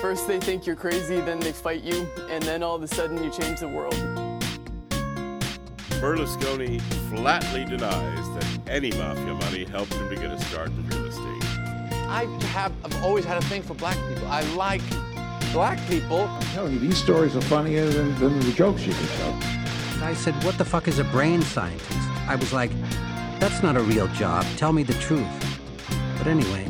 First they think you're crazy, then they fight you, and then all of a sudden you change the world. Berlusconi flatly denies that any mafia money helped him to get a start in real estate. I have I've always had a thing for black people. I like black people. I'm telling you, these stories are funnier than, than the jokes you can tell. I said, What the fuck is a brain scientist? I was like, That's not a real job. Tell me the truth. But anyway,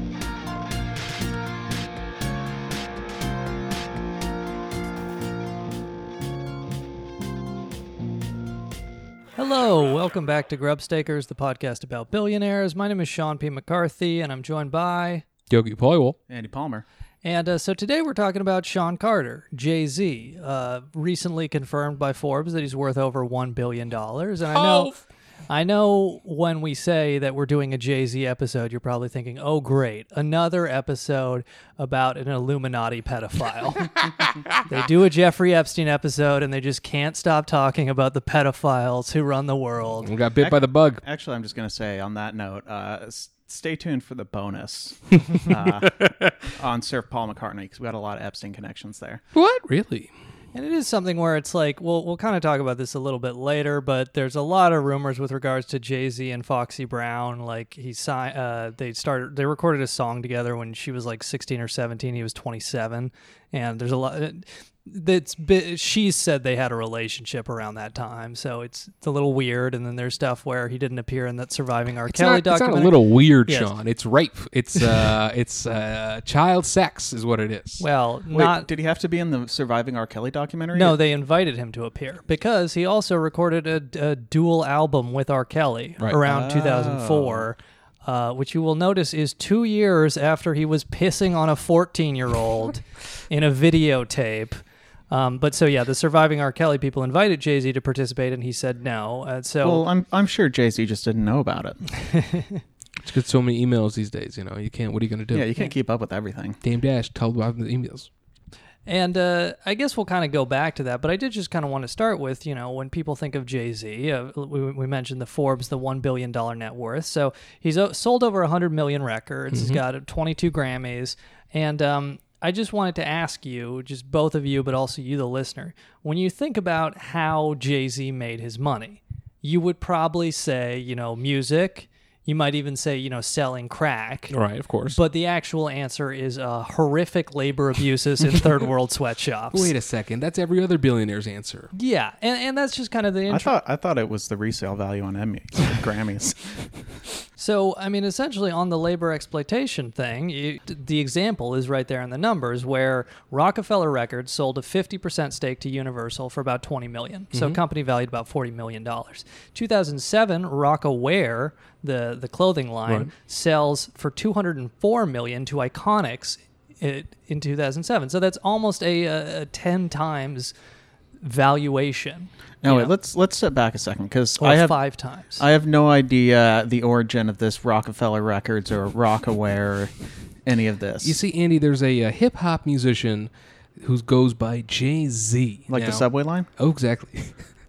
Hello, welcome back to Grubstakers, the podcast about billionaires. My name is Sean P. McCarthy, and I'm joined by. Yogi Poywell. Andy Palmer. And uh, so today we're talking about Sean Carter, Jay Z, uh, recently confirmed by Forbes that he's worth over $1 billion. And I know. I know when we say that we're doing a Jay Z episode, you're probably thinking, oh, great, another episode about an Illuminati pedophile. they do a Jeffrey Epstein episode and they just can't stop talking about the pedophiles who run the world. We got bit by the bug. Actually, I'm just going to say on that note, uh, s- stay tuned for the bonus uh, on Sir Paul McCartney because we got a lot of Epstein connections there. What? Really? And it is something where it's like, we'll, we'll kind of talk about this a little bit later, but there's a lot of rumors with regards to Jay Z and Foxy Brown. Like he signed, uh, they started, they recorded a song together when she was like 16 or 17. He was 27, and there's a lot. That's bi- she said they had a relationship around that time, so it's it's a little weird. And then there's stuff where he didn't appear in that surviving R. It's Kelly not, it's not documentary. a little weird, Yes. Sean. It's rape. It's uh, it's uh, child sex is what it is. well, Wait, not did he have to be in the Surviving R. Kelly documentary? No, they invited him to appear because he also recorded a, a dual album with R. Kelly Right. around 2004, uh, which you will notice is two years after he was pissing on a 14 year old in a videotape. Um, but so yeah, the surviving R. Kelly people invited Jay Z to participate, and he said no. Uh, so Well, I'm I'm sure Jay Z just didn't know about it. It's got so many emails these days. You know, you can't. What are you gonna do? Yeah, you can't keep up with everything. Dame Dash told about the emails. And uh, I guess we'll kind of go back to that, but I did just kind of want to start with, you know, when people think of Jay Z, uh, we, we mentioned the Forbes, the $1 billion net worth. So he's uh, sold over 100 million records, he's got 22 Grammys. And um, I just wanted to ask you, just both of you, but also you, the listener, when you think about how Jay Z made his money, you would probably say, you know, music. You might even say, you know, selling crack. Right, of course. But the actual answer is uh, horrific labor abuses in third world sweatshops. wait a second. That's every other billionaire's answer. Yeah, and, and that's just kind of the I thought I thought it was the resale value on Emmys, Grammys. so, I mean, essentially on the labor exploitation thing, you, the example is right there in the numbers where Roc-A-Fella Records sold a 50% stake to Universal for about 20 million. So, company valued about 40 million dollars. 2007, Rocawear, the the clothing line, Right. sells for 204 million to Iconix i- in 2007. So that's almost a, a, a 10 times valuation. No, you wait, know? let's let's step back a second because I have five times. I have no idea the origin of this Roc-A-Fella Records or Rocawear or any of this. You see, Andy, there's a, uh hip hop musician who goes by Jay Z. like the subway line? Oh, exactly.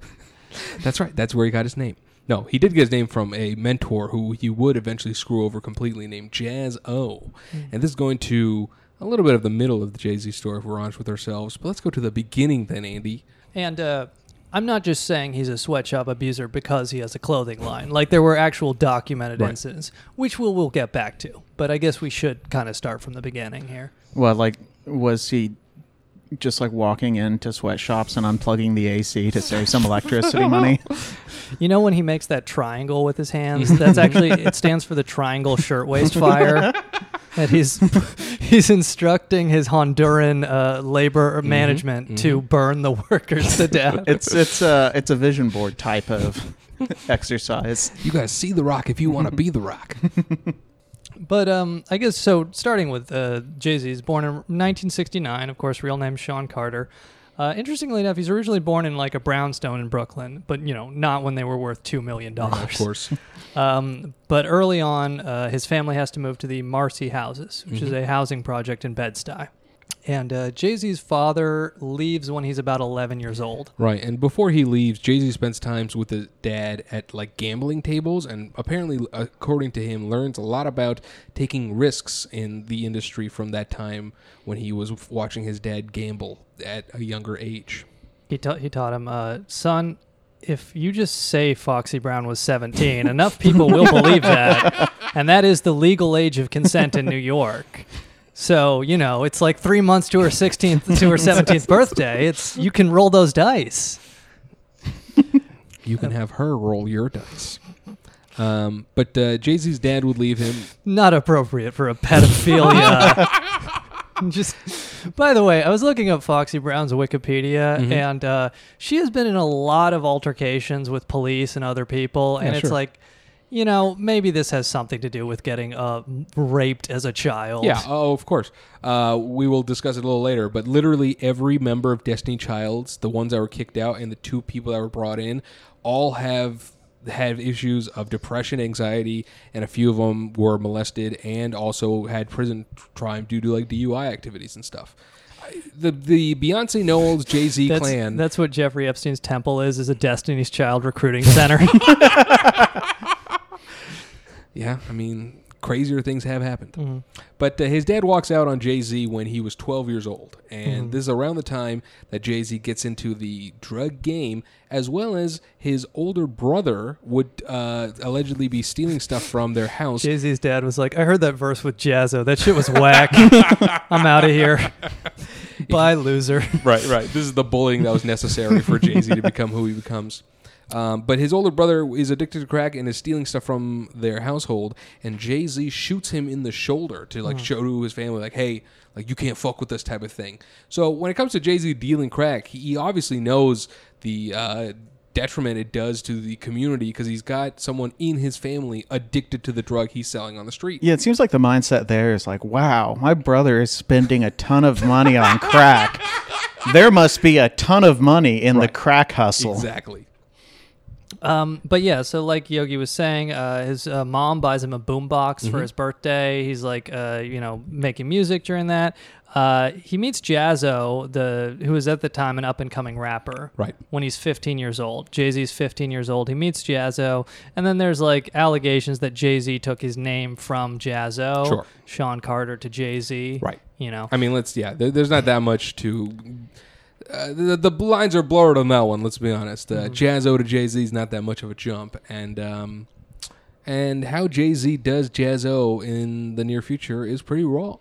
That's right. That's where he got his name. No, he did get his name from a mentor who he would eventually screw over completely, named Jaz-O. And this is going to a little bit of the middle of the Jay Z story if we're honest with ourselves. But let's go to the beginning then, Andy. And uh, I'm not just saying he's a sweatshop abuser because he has a clothing line. Like there were actual documented Right. incidents, which we'll we'll get back to. But I guess we should kind of start from the beginning here. Well, like was he just like walking into sweatshops and unplugging the AC to save some electricity money? You know when he makes that triangle with his hands? That's actually it stands for the Triangle Shirtwaist Fire. that he's he's instructing his Honduran uh, labor mm-hmm. management to mm-hmm. burn the workers to death. It's it's a it's a vision board type of exercise. You guys see the rock if you want to be the rock. But um, I guess so. Starting with uh, Jay Z, is born in 1969. Of course, real name Sean Carter. Uh, interestingly enough, he's originally born in like a brownstone in Brooklyn, but you know, not when they were worth two million dollars. of course. Um, but early on, uh, his family has to move to the Marcy Houses, which is a housing project in Bed-Stuy. And uh, Jay Z's father leaves when he's about 11 years old. Right, and before he leaves, Jay Z spends times with his dad at like gambling tables, and apparently, according to him, learns a lot about taking risks in the industry from that time when he was watching his dad gamble at a younger age. He, ta- he taught him, uh, son, if you just say Foxy Brown was 17, enough people will believe that. And that is the legal age of consent in New York. So, you know, it's like three months to her 16th to her 17th birthday. It's you can roll those dice. You can have her roll your dice. Um, but uh, Jay Z's dad would leave him. Not appropriate for a pedophilia. Just, by the way, I was looking up Foxy Brown's Wikipedia, Mhm. and uh, she has been in a lot of altercations with police and other people, and Yeah, it's sure. like, you know, maybe this has something to do with getting uh, raped as a child. Yeah, oh, of course. Uh, we will discuss it a little later. But literally every member of Destiny Childs, the ones that were kicked out, and the two people that were brought in, all have had issues of depression, anxiety, and a few of them were molested and also had prison time due to like DUI activities and stuff. The the Beyonce Knowles Jay Z clan. that's what Jeffrey Epstein's temple is, is a Destiny's Child recruiting center. Yeah, I mean, crazier things have happened. Mhm. But uh, his dad walks out on Jay Z when he was 12 years old. And Mhm. this is around the time that Jay Z gets into the drug game, as well as his older brother would uh, allegedly be stealing stuff from their house. Jay Z's dad was like, I heard that verse with Jaz-O. That shit was whack. I'm out of here. Bye, loser. right, right. This is the bullying that was necessary for Jay Z to become who he becomes. Um, but his older brother is addicted to crack and is stealing stuff from their household. And Jay Z shoots him in the shoulder to like Hmm. show to his family, like, "Hey, like you can't fuck with this type of thing." So when it comes to Jay Z dealing crack, he, obviously knows the uh, detriment it does to the community because he's got someone in his family addicted to the drug he's selling on the street. Yeah, it seems like the mindset there is like, wow, my brother is spending a ton of money on crack. There must be a ton of money in the crack hustle. Exactly. Um, but yeah, so like Yogi was saying, uh, his uh, mom buys him a boombox for Mhm. his birthday. He's like, uh, you know, making music during that. Uh, he meets Jaz-O, the who is at the time an up and coming rapper. Right. When he's 15 years old, Jay Z's 15 years old. He meets Jaz-O, and then there's like allegations that Jay Z took his name from Jaz-O, Sure. Sean Carter to Jay Z. Right. You know. I mean, let's yeah. There, there's not that much to. Uh, the, the lines are blurred on that one. Let's be honest. Uh, Mhm. Jaz-O to Jay Z is not that much of a jump, and um, and how Jay Z does Jaz-O in the near future is pretty raw.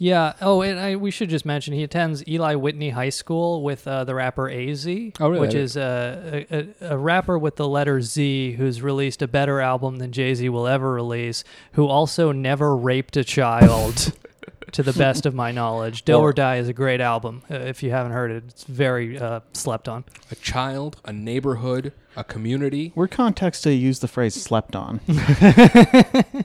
Yeah. Oh, and I, we should just mention he attends Eli Whitney High School with uh, the rapper AZ, Oh, really? which is uh, a, a, a rapper with the letter Z who's released a better album than Jay Z will ever release, who also never raped a child, to the best of my knowledge. Do Or- or Die is a great album. Uh, if you haven't heard it, it's very uh, slept on. A child, a neighborhood, a community. Where context to use the phrase slept on?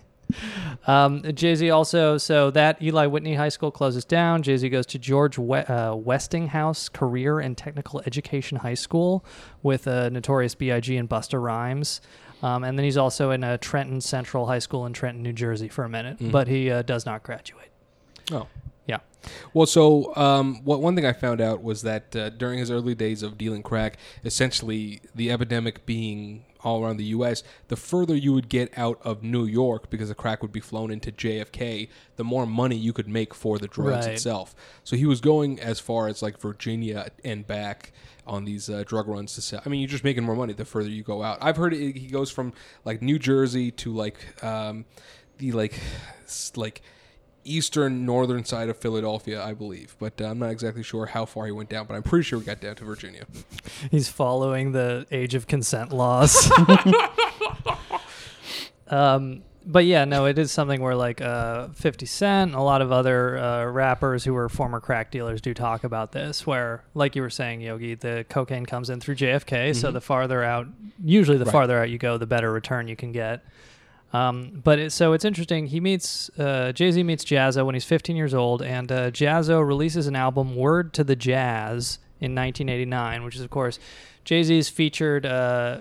Um, Jay Z also, so that Eli Whitney High School closes down. Jay Z goes to George we- uh, Westinghouse Career and Technical Education High School with uh, Notorious B.I.G. and Busta Rhymes. Um, and then he's also in uh, Trenton Central High School in Trenton, New Jersey for a minute, Mhm. but he uh, does not graduate. Oh. Yeah. Well, so um, what one thing I found out was that uh, during his early days of dealing crack, essentially the epidemic being all around the U.S., the further you would get out of New York because the crack would be flown into JFK, the more money you could make for the drugs Right. itself. So he was going as far as like Virginia and back on these uh, drug runs to sell. I mean, you're just making more money the further you go out. I've heard it, he goes from like New Jersey to like um, the like like eastern northern side of Philadelphia, I believe. But uh, I'm not exactly sure how far he went down. But I'm pretty sure he got down to Virginia. He's following the age of consent laws. um, but yeah, no, it is something where like uh, 50 Cent and a lot of other uh, rappers who were former crack dealers do talk about this, where, like you were saying, Yogi, the cocaine comes in through JFK. So Mhm. the farther out, usually the Right. farther out you go, the better return you can get. Um, but it, so it's interesting. He meets uh, Jay Z meets Jaz-O when he's 15 years old, and uh, Jaz-O releases an album, "Word to the Jazz," in 1989, which is of course Jay Z's featured uh,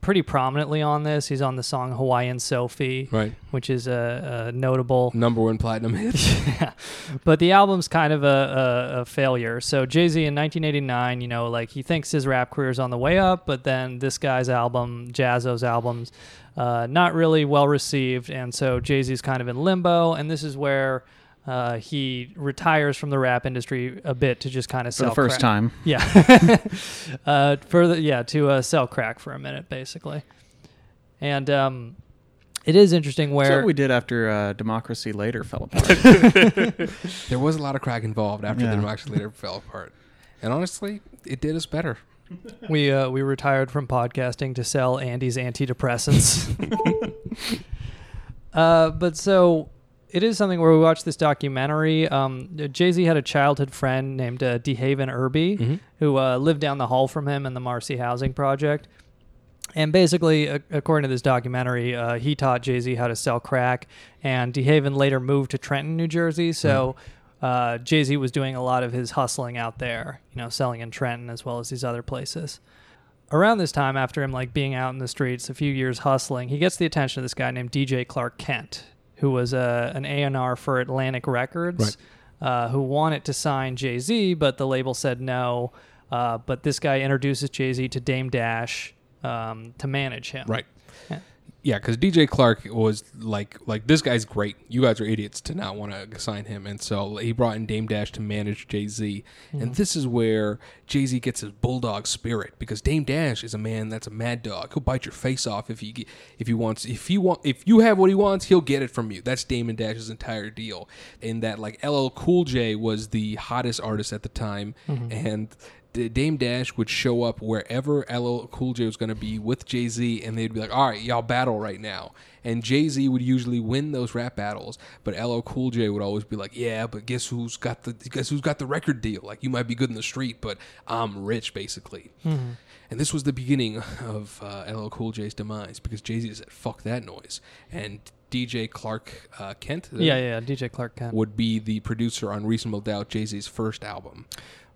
pretty prominently on this. He's on the song Hawaiian Sophie, Right. which is a, a notable Number one platinum hit. yeah. But the album's kind of a, a, a failure. So Jay Z in 1989, you know, like he thinks his rap career is on the way up, but then this guy's album, Jaz-O's albums, uh, not really well received. And so Jay Z's kind of in limbo. And this is where uh, he retires from the rap industry a bit to just kind of sell For sell the first crack. time. Yeah. uh, further, yeah, to uh, sell crack for a minute, basically. And um, it is interesting That's where what we did after uh, Democracy Later fell apart. there was a lot of crack involved after Yeah. the Democracy later fell apart. And honestly, it did us better. We uh, we retired from podcasting to sell Andy's antidepressants. uh, but so it is something where we watched this documentary. Um, Jay Z had a childhood friend named uh, DeHaven Irby Mhm. who uh, lived down the hall from him in the Marcy Housing Project. And basically, a- according to this documentary, uh, he taught Jay Z how to sell crack, and DeHaven later moved to Trenton, New Jersey. So uh, Jay Z was doing a lot of his hustling out there, you know, selling in Trenton as well as these other places. Around this time, after him like being out in the streets, a few years hustling, he gets the attention of this guy named DJ Clark Kent, who was uh, an A&R for Atlantic Records, uh, who wanted to sign Jay Z, but the label said no. Uh, but this guy introduces Jay Z to Dame Dash um, to manage him. Right. Yeah. Because DJ Clark was like, like this guy's great. You guys are idiots to not want to sign him, and so he brought in Dame Dash to manage Jay Z, and mm-hmm. this is where Jay Z gets his bulldog spirit because Dame Dash is a man that's a mad dog. He'll bite your face off if you if you wants if you want if you have what he wants, he'll get it from you. That's Damon Dash's entire deal. In that, like LL Cool J was the hottest artist at the time, mm-hmm. and D- Dame Dash would show up wherever LL Cool J was going to be with Jay Z, and they'd be like, "All right, y'all battle right now." And Jay Z would usually win those rap battles, but LL Cool J would always be like, "Yeah, but guess who's got the guess who's got the record deal? Like, you might be good in the street, but I'm rich, basically." And this was the beginning of uh, LL Cool J's demise because Jay Z said, "Fuck that noise," and DJ Clark uh, Kent, Yeah, yeah, DJ Clark Kent. would be the producer on Reasonable Doubt, Jay Z's first album.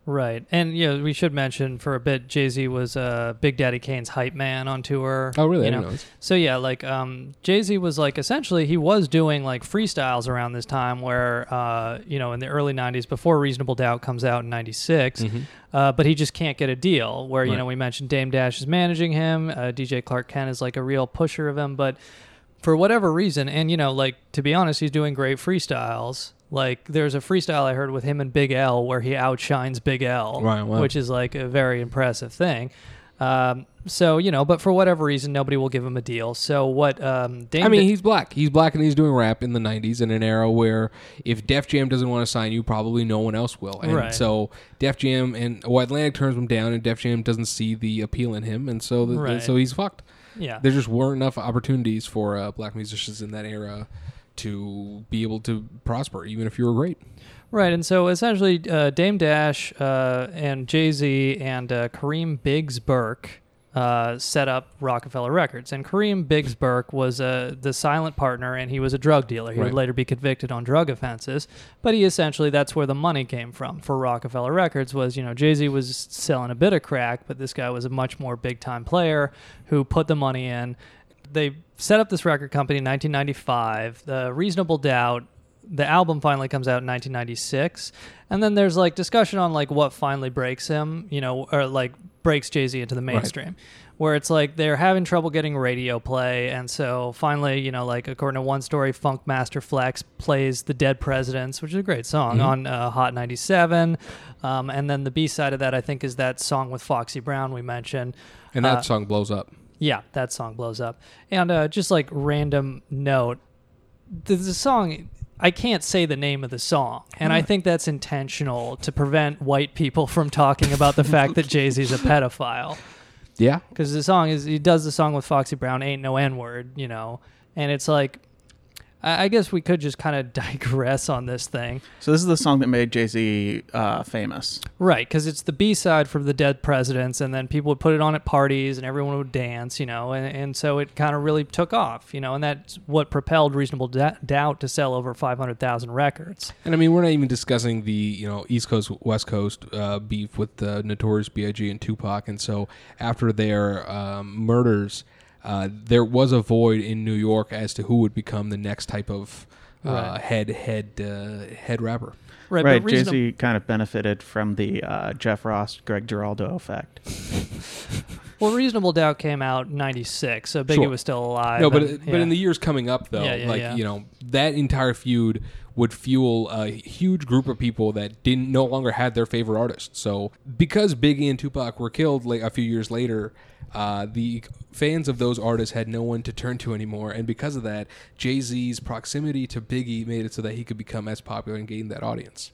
Right. And yeah, we should mention for a bit Jay Z was uh, Big Daddy Kane's hype man on tour. Oh, really? You know? know. So yeah, like um, Jay Z was like essentially he was doing like freestyles around this time where uh, you know in the early '90s before Reasonable Doubt comes out in '96, uh, but he just can't get a deal. Where you Right. know we mentioned Dame Dash is managing him, uh, DJ Clark Kent is like a real pusher of him, but for whatever reason, and you know like to be honest, he's doing great freestyles. Like there's a freestyle I heard with him and Big L where he outshines Big L, Right, wow. which is like a very impressive thing. Um, so you know, but for whatever reason, nobody will give him a deal. So what? Um, Dame I mean, he's black. He's black and he's doing rap in the 90s in an era where if Def Jam doesn't want to sign you, probably no one else will. And Right. so Def Jam and well, Atlantic turns him down and Def Jam doesn't see the appeal in him. And so the, Right. so he's fucked. yeah, There just weren't enough opportunities for uh, black musicians in that era to be able to prosper, even if you were great. right. And so essentially, uh, Dame Dash uh, and Jay Z and uh, Kareem Biggs Burke. Uh, set up Roc-A-Fella Records, and Kareem Biggs Burke was uh, the silent partner, and he was a drug dealer. He Right. would later be convicted on drug offenses, but he essentially that's where the money came from for Roc-A-Fella Records. Was you know Jay Z was selling a bit of crack, but this guy was a much more big time player who put the money in. They set up this record company in 1995. The Reasonable Doubt the album finally comes out in 1996 and then there's like discussion on like what finally breaks him you know or like breaks jay-z into the mainstream where it's like they're having trouble getting radio play and so finally you know like according to one story Funkmaster Flex plays the dead presidents which is a great song Mm-hmm. on uh, hot 97 um, and then the b-side of that i think is that song with foxy brown we mentioned And that Uh, song blows up. Yeah, that song blows up. And uh, just like random note, the, the song, I can't say the name of the song. And I think that's intentional to prevent white people from talking about the fact that Jay Z's a pedophile. Yeah. Because the song is, he does the song with Foxy Brown, Ain't No N Word, you know. And it's like, I, I guess we could just kind of digress on this thing. So this is the song that made Jay Z uh, famous. Right, because it's the B side for the Dead Presidents, and then people would put it on at parties, and everyone would dance, you know, and, and so it kind of really took off, you know, and that's what propelled Reasonable D- Doubt to sell over 500,000 records. And I mean, we're not even discussing the you know East Coast West Coast uh, beef with the Notorious B.I.G. and Tupac, and so after their um, murders, uh, there was a void in New York as to who would become the next type of uh, Right. head head uh, head rapper. Right, right. but Jay Z kind of benefited from the uh, Jeff Ross, Greg Giraldo effect. well, Reasonable Doubt came out in 96, so Biggie Sure. was still alive. No, but and- but in the years coming up, though, Yeah, yeah, like yeah. you know, that entire feud would fuel a huge group of people that didn't no longer had their favorite artist. So because Biggie and Tupac were killed like a few years later, uh, the fans of those artists had no one to turn to anymore, and because of that, Jay Z's proximity to Biggie made it so that he could become as popular and gain that audience.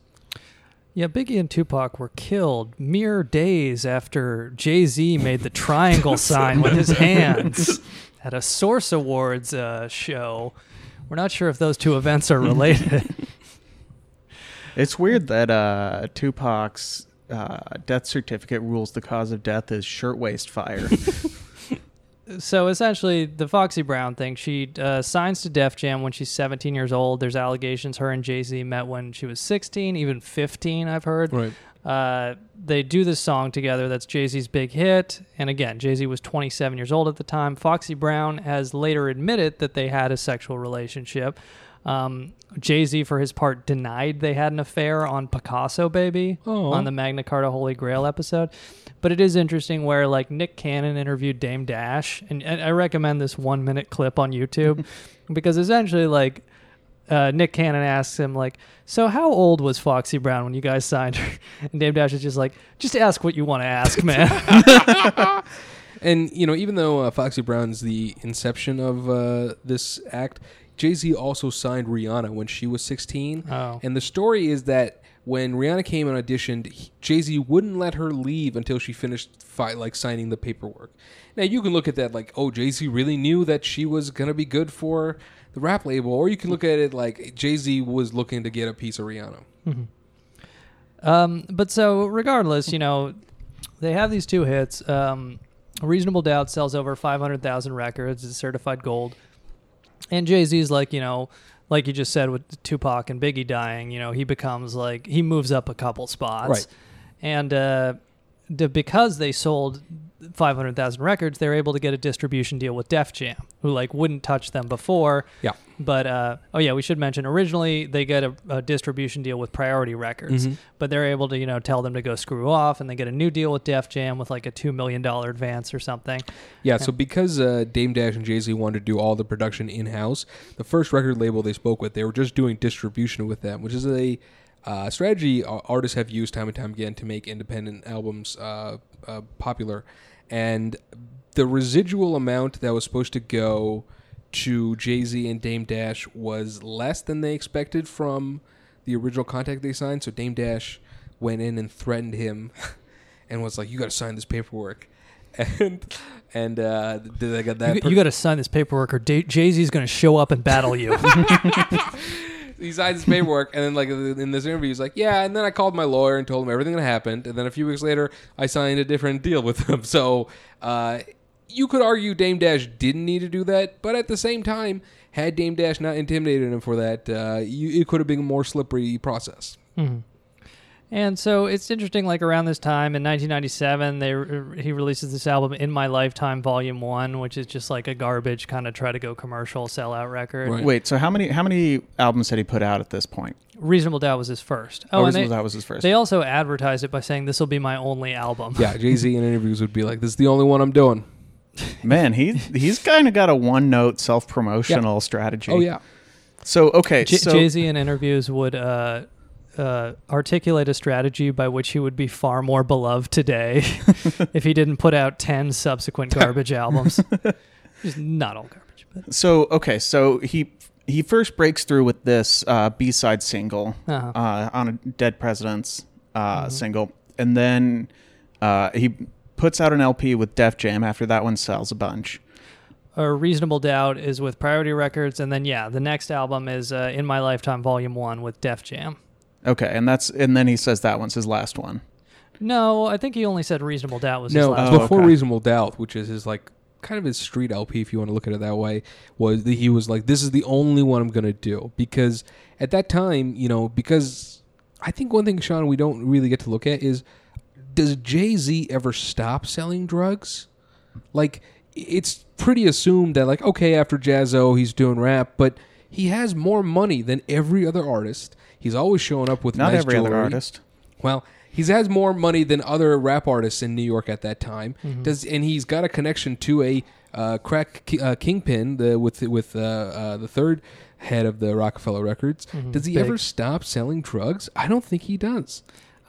Yeah, Biggie and Tupac were killed mere days after Jay Z made the triangle sign with his hands at a Source Awards uh, show. We're not sure if those two events are related. It's weird that uh, Tupac's uh, death certificate rules the cause of death is shirtwaist fire. so essentially, the Foxy Brown thing, she uh, signs to Def Jam when she's 17 years old. There's allegations her and Jay Z met when she was 16, even 15, I've heard. Right. Uh, they do this song together. That's Jay Z's big hit. And again, Jay Z was 27 years old at the time. Foxy Brown has later admitted that they had a sexual relationship. Um, Jay Z, for his part, denied they had an affair on Picasso Baby Aw. on the Magna Carta Holy Grail episode. But it is interesting where like Nick Cannon interviewed Dame Dash, and, and I recommend this one minute clip on YouTube because essentially like uh, Nick Cannon asks him like, "So how old was Foxy Brown when you guys signed her?" And Dame Dash is just like, "Just ask what you want to ask, man." And you know, even though uh, Foxy Brown's the inception of uh, this act, Jay Z also signed Rihanna when she was 16. Oh. And the story is that when Rihanna came and auditioned, Jay Z wouldn't let her leave until she finished fi- like signing the paperwork. Now you can look at that like, oh, Jay Z really knew that she was gonna be good for the rap label, or you can look at it like Jay Z was looking to get a piece of Rihanna. Um, but so regardless, you know, they have these two hits. Um, Reasonable Doubt sells over 500,000 records. It's certified gold. And Jay Z's like, you know, like you just said with Tupac and Biggie dying, you know, he becomes like, he moves up a couple spots. Right. And uh, the, because they sold 500,000 records, they're able to get a distribution deal with Def Jam, who like wouldn't touch them before. Yeah. But uh, oh yeah, we should mention originally they get a, a distribution deal with Priority Records, Mhm. but they're able to you know tell them to go screw off, and they get a new deal with Def Jam with like a two million dollar advance or something. Yeah, so because uh, Dame Dash and Jay Z wanted to do all the production in house, the first record label they spoke with, they were just doing distribution with them, which is a uh, strategy artists have used time and time again to make independent albums uh, uh, popular. And the residual amount that was supposed to go to Jay Z and Dame Dash was less than they expected from the original contract they signed. So Dame Dash went in and threatened him and was like, "You got to sign this paperwork." And and uh, they got that. You, you got to sign this paperwork, or Jay Z is going to show up and battle you. he signed his paperwork, and then like in this interview, he's like, "Yeah." And then I called my lawyer and told him everything that happened. And then a few weeks later, I signed a different deal with him. So uh, you could argue Dame Dash didn't need to do that, but at the same time, had Dame Dash not intimidated him for that, uh, you, it could have been a more slippery process. And so it's interesting. Like around this time in 1997, they he releases this album "In My Lifetime" Volume One, which is just like a garbage kind of try to go commercial sellout record. Right. Wait, so how many how many albums had he put out at this point? Reasonable Doubt was his first. Oh, and Reasonable they, Doubt was his first. They also advertised it by saying this will be my only album. Yeah, Jay Z in interviews would be like, "This is the only one I'm doing." Man, he he's kind of got a one note self promotional strategy. Oh yeah, So okay, J- so Jay Z in interviews would uh, uh, articulate a strategy by which he would be far more beloved today if he didn't put out ten subsequent garbage albums. Just not all garbage, but so okay, so he he first breaks through with this uh, B side single Uh-huh. uh, on a Dead Presidents uh, single, and then uh, he puts out an LP with Def Jam after that one sells a bunch. or Reasonable Doubt is with Priority Records, and then yeah, the next album is uh, In My Lifetime Volume One with Def Jam. Okay, and that's and then he says that one's his last one. No, I think he only said Reasonable Doubt was his No, last. Oh, before okay. Reasonable Doubt, which is his like kind of his street LP, if you want to look at it that way, was that he was like, "This is the only one I'm gonna do," because at that time, you know, because I think one thing, Sean, we don't really get to look at is does Jay Z ever stop selling drugs? Like, it's pretty assumed that like, okay, after Jaz-O, he's doing rap, but he has more money than every other artist. He's always showing up with Not nice every other artist. Well, he has more money than other rap artists in New York at that time. Does and he's got a connection to a uh, crack ki- uh, kingpin the, with with uh, uh, the third head of the Roc-A-Fella Records. Does he ever stop selling drugs? I don't think he does.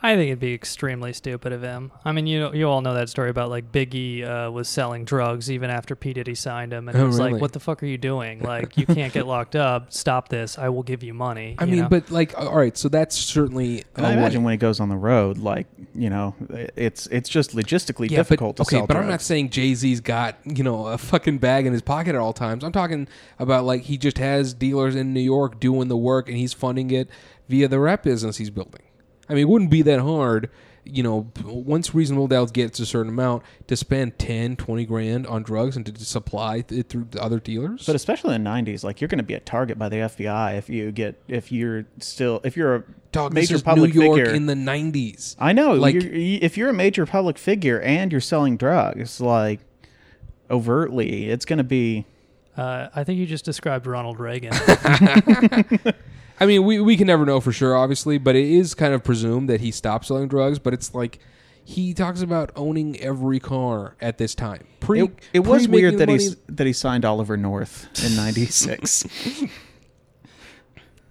I think it'd be extremely stupid of him. I mean, you you all know that story about like Biggie uh, was selling drugs even after P Diddy signed him, and Oh, it was really? like, "What the fuck are you doing? Like, you can't get locked up. Stop this. I will give you money." I you mean, know? but like, all right, so that's certainly. And a I way. imagine when he goes on the road, like you know, it's it's just logistically Yeah, difficult but, to okay, sell but I'm not saying Jay Z's got you know a fucking bag in his pocket at all times. I'm talking about like he just has dealers in New York doing the work, and he's funding it via the rap business he's building. I mean, it wouldn't be that hard, you know, once Reasonable Doubt gets a certain amount to spend 10, 20 grand on drugs and to to supply it through the other dealers. But especially in the '90s, like you're going to be a target by the FBI if you get if you're still if you're a Dog, this major is public New York figure. in the 90s. I know, like- like if you're a major public figure and you're selling drugs, like overtly, it's going to be. uh, I think you just described Ronald Reagan. I mean, we, we can never know for sure, obviously, but it is kind of presumed that he stopped selling drugs. But it's like he talks about owning every car at this time. Pre, It, it was weird that he money- that he signed Oliver North in '96.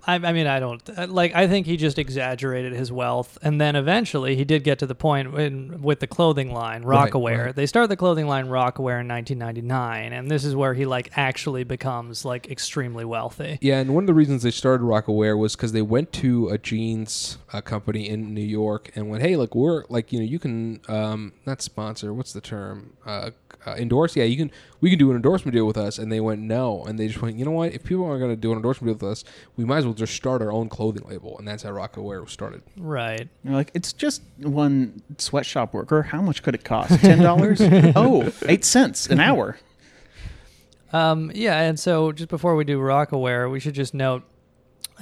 I, I mean, I don't uh, like. I think he just exaggerated his wealth, and then eventually he did get to the point in, with the clothing line Right, Rocawear. right. They started the clothing line Rocawear in 1999, and this is where he like actually becomes like extremely wealthy. Yeah, and one of the reasons they started Rocawear was because they went to a jeans uh, company in New York and went, "Hey, look, we're like, you know, you can um, not sponsor. What's the term? Uh, uh, endorse? Yeah, you can. We can do an endorsement deal with us." And they went, "No," and they just went, "You know what? If people aren't going to do an endorsement deal with us, we might as well just start our own clothing label." And that's how Rocawear was started. Right. You're like, it's just one sweatshop worker. How much could it cost? Ten dollars? oh, eight cents an hour. Um, yeah, and so just before we do Rocawear, we should just note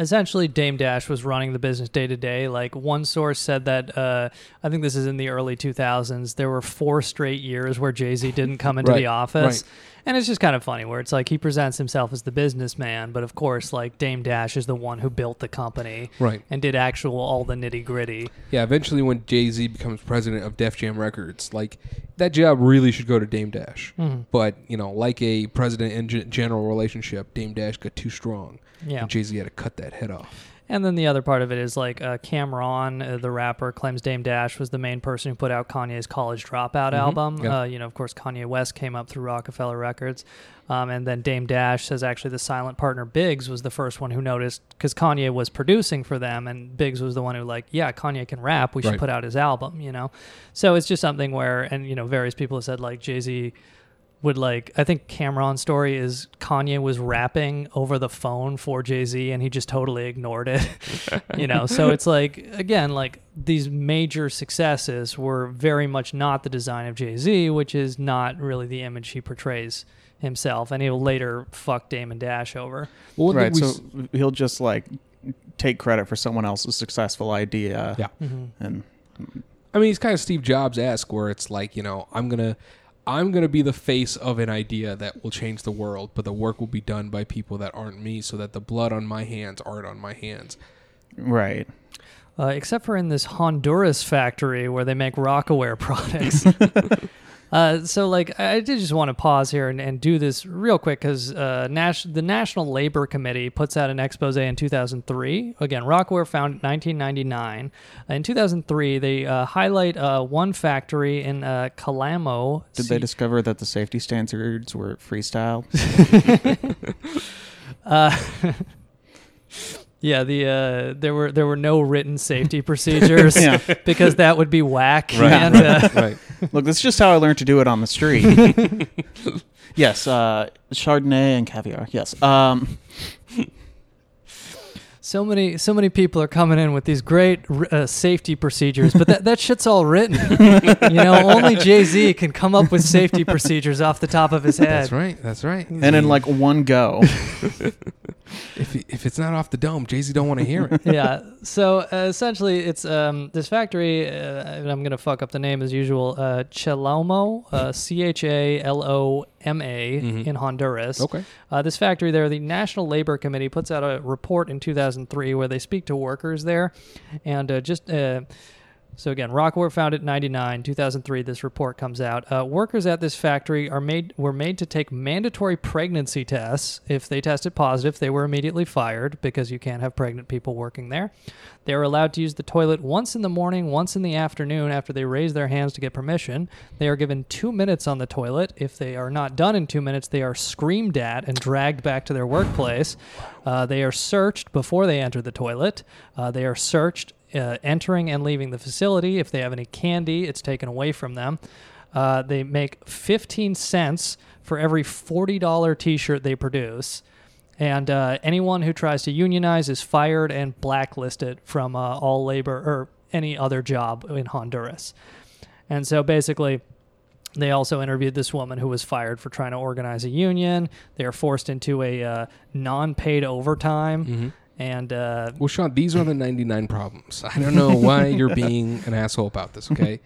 essentially Dame Dash was running the business day to day. Like one source said that uh, I think this is in the early 2000s. There were four straight years where Jay Z didn't come into Right, the office. right. And it's just kind of funny where it's like he presents himself as the businessman, but of course, like Dame Dash is the one who built the company Right. and did actual all the nitty gritty. Yeah, eventually when Jay Z becomes president of Def Jam Records, like that job really should go to Dame Dash. Mm-hmm. But you know, like a president and gen- general relationship, Dame Dash got too strong. Yeah. and Jay Z had to cut that head off. And then the other part of it is like uh, Cam'ron, uh, the rapper, claims Dame Dash was the main person who put out Kanye's College Dropout album. Mm-hmm. Yeah. Uh, you know, of course, Kanye West came up through Roc-A-Fella Records. Um, and then Dame Dash says actually the silent partner Biggs was the first one who noticed because Kanye was producing for them, and Biggs was the one who like, yeah, Kanye can rap. We should Right. put out his album. You know, so it's just something where, and you know, various people have said like Jay Z would like I think Cam'ron's story is Kanye was rapping over the phone for Jay-Z and he just totally ignored it. you know, so it's like again like these major successes were very much not the design of Jay-Z, which is not really the image he portrays himself and he'll later fuck Damon Dash over. Well, right. we So s- he'll just like take credit for someone else's successful idea. Yeah. Mm-hmm. And mm. Mm. I mean, he's kind of Steve Jobs esque, where it's like, you know, I'm gonna, I'm gonna be the face of an idea that will change the world, but the work will be done by people that aren't me, so that the blood on my hands aren't on my hands. right. Uh, except for in this Honduras factory where they make Rocawear products. uh, so, like, I did just want to pause here and, and do this real quick because uh, Nas- the National Labor Committee puts out an expose in 2003. Again, Rocawear founded 1999. In 2003, they uh, highlight uh, one factory in uh, Calamo. Did they discover that the safety standards were freestyle? Yeah, the uh, there were there were no written safety procedures Yeah. because that would be whack. Right, and, uh, Right. Look, that's just how I learned to do it on the street. Yes, uh, Chardonnay and caviar. Yes. Um, So many, so many people are coming in with these great uh, safety procedures, but that, that shit's all written. you know, only Jay Z can come up with safety procedures off the top of his head. That's right. That's right. and in like one go. if if it's not off the dome, Jay Z don't want to hear it. yeah. So uh, essentially, it's um, this factory. Uh, and I'm gonna fuck up the name as usual. Uh, Chalomo, uh, C H A L O M A, in Honduras. Mm-hmm. Okay. Uh, this factory there, the National Labor Committee puts out a report in 2003 where they speak to workers there, and uh, just. So again, Rocawear founded in 99, 2003 this report comes out. Uh, workers at this factory are made were made to take mandatory pregnancy tests. If they tested positive, they were immediately fired because you can't have pregnant people working there. They are allowed to use the toilet once in the morning, once in the afternoon after they raise their hands to get permission. They are given 2 minutes on the toilet. If they are not done in 2 minutes, they are screamed at and dragged back to their workplace. Uh, they are searched before they enter the toilet. Uh, they are searched uh, entering and leaving the facility. If they have any candy, it's taken away from them. Uh, they make 15 cents for every $40 t shirt they produce. And uh, anyone who tries to unionize is fired and blacklisted from uh, all labor or any other job in Honduras. And so basically, they also interviewed this woman who was fired for trying to organize a union. They are forced into a uh, non paid overtime. And uh, Well, Sean, these are the 99 problems. I don't know why you're being an asshole about this, okay?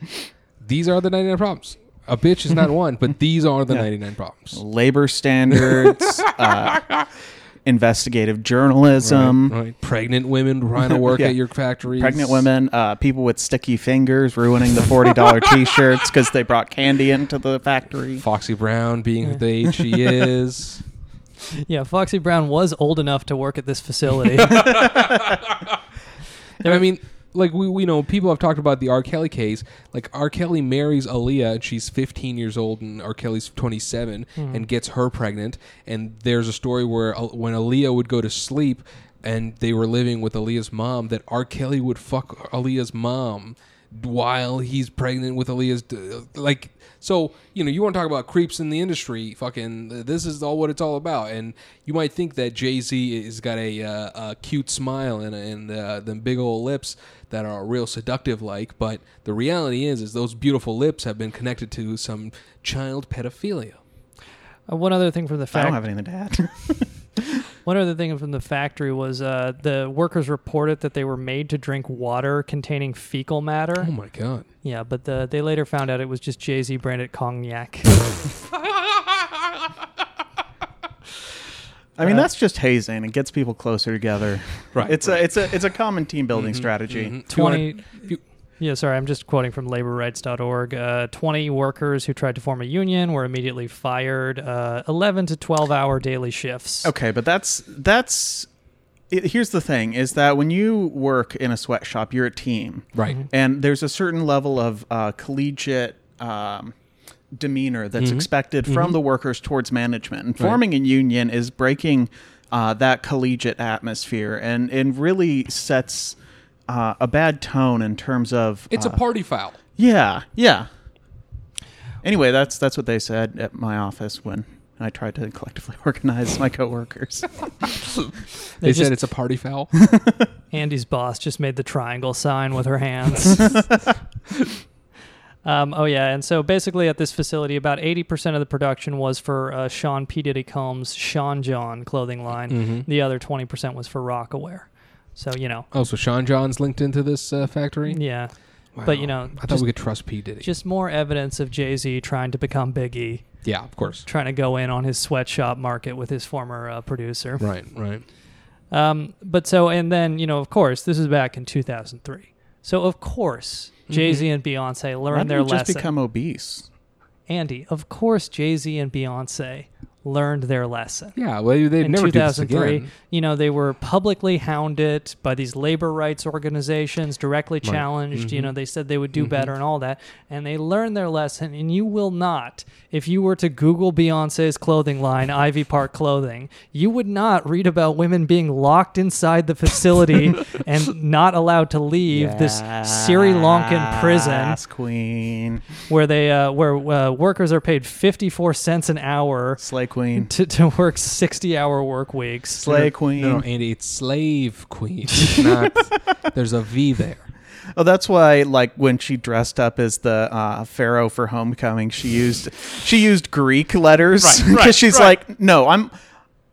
These are the 99 problems. A bitch is not one, but these are the 99 problems. Labor standards, uh, investigative journalism, Right. Pregnant women trying to work Yeah. at your factories. pregnant women, uh, people with sticky fingers ruining the $40 t shirts because they brought candy into the factory. Foxy Brown being the age she is. yeah, Foxy Brown was old enough to work at this facility. I mean, like we, we know people have talked about the R. Kelly case. Like R. Kelly marries Aaliyah, and she's 15 years old, and R. Kelly's 27, and gets her pregnant. And there's a story where uh, when Aaliyah would go to sleep, and they were living with Aaliyah's mom, that R. Kelly would fuck Aaliyah's mom while he's pregnant with Aaliyah's d- like. So you know, you want to talk about creeps in the industry? Fucking, this is all what it's all about. And you might think that Jay Z has got a, uh, a cute smile and and uh, them big old lips that are real seductive, like. But the reality is, is those beautiful lips have been connected to some child pedophilia. Uh, one other thing from the I don't have anything to add. One other thing from the factory was uh, the workers reported that they were made to drink water containing fecal matter. Oh my god! Yeah, but the, they later found out it was just Jay Z branded cognac. I mean, that's just hazing. It gets people closer together. Right, It's a it's a it's a common team building strategy. Mhm. If you wanna- 20 if you- Yeah, sorry, I'm just quoting from laborrights.org. Uh, 20 workers who tried to form a union were immediately fired. Uh, 11 to 12 hour daily shifts. Okay, but that's that's. It, here's the thing: is that when you work in a sweatshop, you're a team, Right. and there's a certain level of uh, collegiate. Um, demeanor that's expected from the workers towards management and forming a union is breaking uh, that collegiate atmosphere and and really sets uh, a bad tone in terms of It's a uh, party foul. yeah yeah anyway that's that's what they said at my office when I tried to collectively organize my coworkers. They, just- said it's a party foul. Andy's boss just made the triangle sign with her hands. um, oh yeah, and so basically at this facility, about eighty percent of the production was for uh, Sean P Diddy Combs' Sean John clothing line. The other twenty percent was for Rocawear. So you know, oh, so Sean John's linked into this uh, factory. yeah. But you know, I thought just, we could trust P Diddy. just more evidence of Jay Z trying to become Biggie, yeah, of course. trying to go in on his sweatshop market with his former uh, producer. Right, right. Um, but so, and then, you know, of course, this is back in 2003. So, of course, Jay Z and Beyonce Why learned did their you just become obese? Andy, of course, Jay Z and Beyonce learned their lesson. Yeah, well, they in never do this 2003, again. you know, they were publicly hounded by these labor rights organizations, directly challenged. Mm-hmm. You know, they said they would do better and all that, and they learned their lesson. And you will not, if you were to Google Beyonce's clothing line, Ivy Park Clothing, you would not read about women being locked inside the facility and not allowed to leave this Sri Lankan prison Yes, Queen, where they uh, where uh, workers are paid 54 cents an hour Slay Queen, to, to work 60 hour work weeks. Slay Queen. No, no, Andy, it's slave queen. Not. there's a V there. Oh, that's why, like when she dressed up as the uh, pharaoh for homecoming, she used she used Greek letters because she's like, no, I'm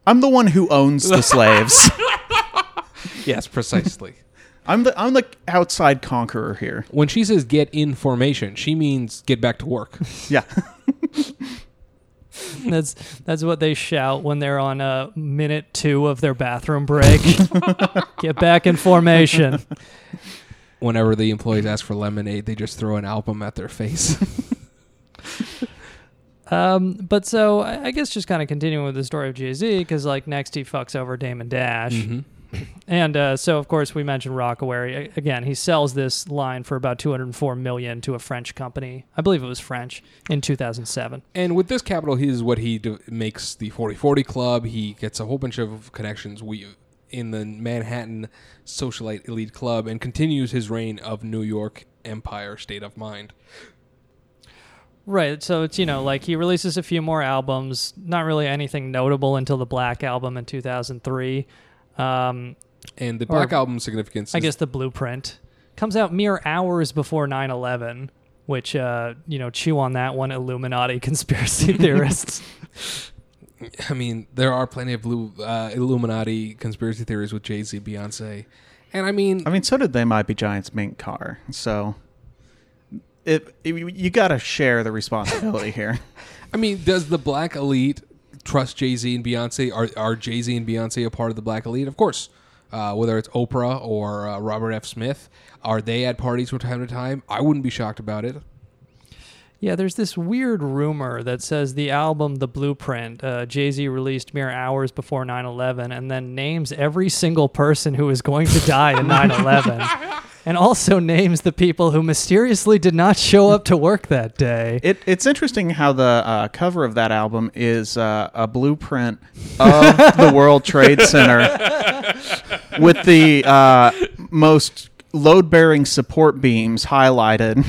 I'm the one who owns the slaves. Yes, precisely. I'm the I'm the outside conqueror here. when she says get in formation, she means get back to work. Yeah, That's that's what they shout when they're on uh, minute two of their bathroom break. Get back in formation. Whenever the employees ask for lemonade, they just throw an album at their face. Um, but so I, I guess just kind of continuing with the story of Jay Z, because like next he fucks over Damon Dash, and uh, so of course we mentioned Rocawear again. He sells this line for about 204 million to a French company. I believe it was French in 2007. and with this capital, he is what he do, makes the 4040 Club. He gets a whole bunch of connections we, in the Manhattan socialite elite club and continues his reign of New York empire state of mind. Right. So it's, you know, like he releases a few more albums, not really anything notable until the Black Album in 2003. Um, And the Black Or- Album significance I is guess the Blueprint comes out mere hours before 9 11, which, uh, you know, chew on that one, Illuminati conspiracy theorists. I mean, there are plenty of blue uh, Illuminati conspiracy theories with Jay Z, Beyonce, and I mean, I mean, so did they might be Giants mink car. So, it, it you got to share the responsibility here. I mean, does the Black Elite trust Jay Z and Beyonce? Are are Jay Z and Beyonce a part of the Black Elite? Of course. Uh, whether it's Oprah or uh, Robert F. Smith, are they at parties from time to time? I wouldn't be shocked about it. Yeah, there's this weird rumor that says the album The Blueprint, uh, Jay Z released mere hours before 9 11, and then names every single person who is going to die in 9 11, and also names the people who mysteriously did not show up to work that day. It, it's interesting how the uh, cover of that album is uh, a blueprint of the World Trade Center with the uh, most load bearing support beams highlighted.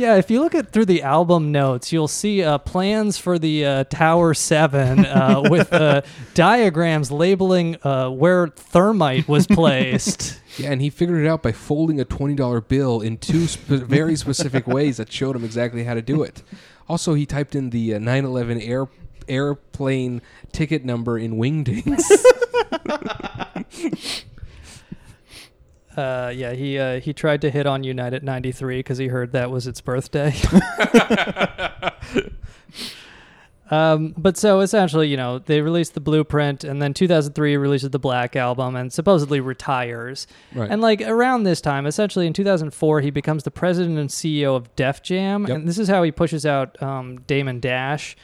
Yeah, if you look at through the album notes, you'll see uh, plans for the uh, Tower Seven uh, with uh, diagrams labeling uh, where thermite was placed. Yeah, and he figured it out by folding a twenty dollar bill in two spe- very specific ways that showed him exactly how to do it. Also, he typed in the uh, 9/11 air airplane ticket number in Wingdings. Uh, yeah, he uh, he tried to hit on United '93 because he heard that was its birthday. um, but so essentially, you know, they released the Blueprint, and then 2003 releases the Black Album, and supposedly retires. Right. And like around this time, essentially in 2004, he becomes the president and CEO of Def Jam, Yep. and this is how he pushes out um, Damon Dash,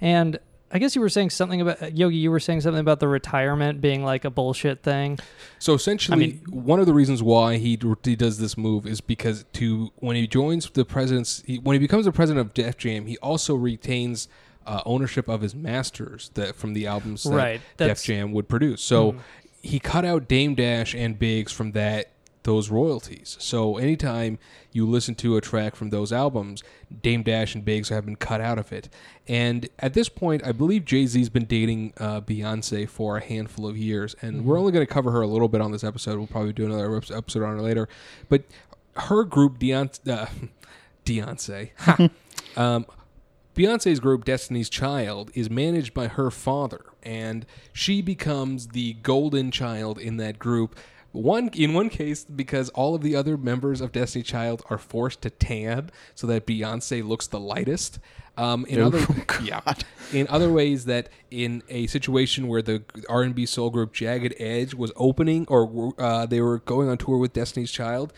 and. I guess you were saying something about Yogi. You were saying something about the retirement being like a bullshit thing. So essentially, I mean, one of the reasons why he, he does this move is because to when he joins the president's he, when he becomes the president of Def Jam, he also retains uh, ownership of his masters that from the albums that Right, Def Jam would produce. So he cut out Dame Dash and Biggs from that those royalties. So anytime you listen to a track from those albums, Dame Dash and Biggs have been cut out of it. And at this point, I believe Jay Z's been dating uh, Beyonce for a handful of years, and we're only going to cover her a little bit on this episode. We'll probably do another episode on her later. But her group, Deon- uh, Beyonce, um, Beyonce's group, Destiny's Child, is managed by her father, and she becomes the golden child in that group. One in one case because all of the other members of Destiny Child are forced to tan so that Beyonce looks the lightest. Um, in other yeah, in other ways that in a situation where the R and B soul group Jagged Edge was opening or uh, they were going on tour with Destiny's Child,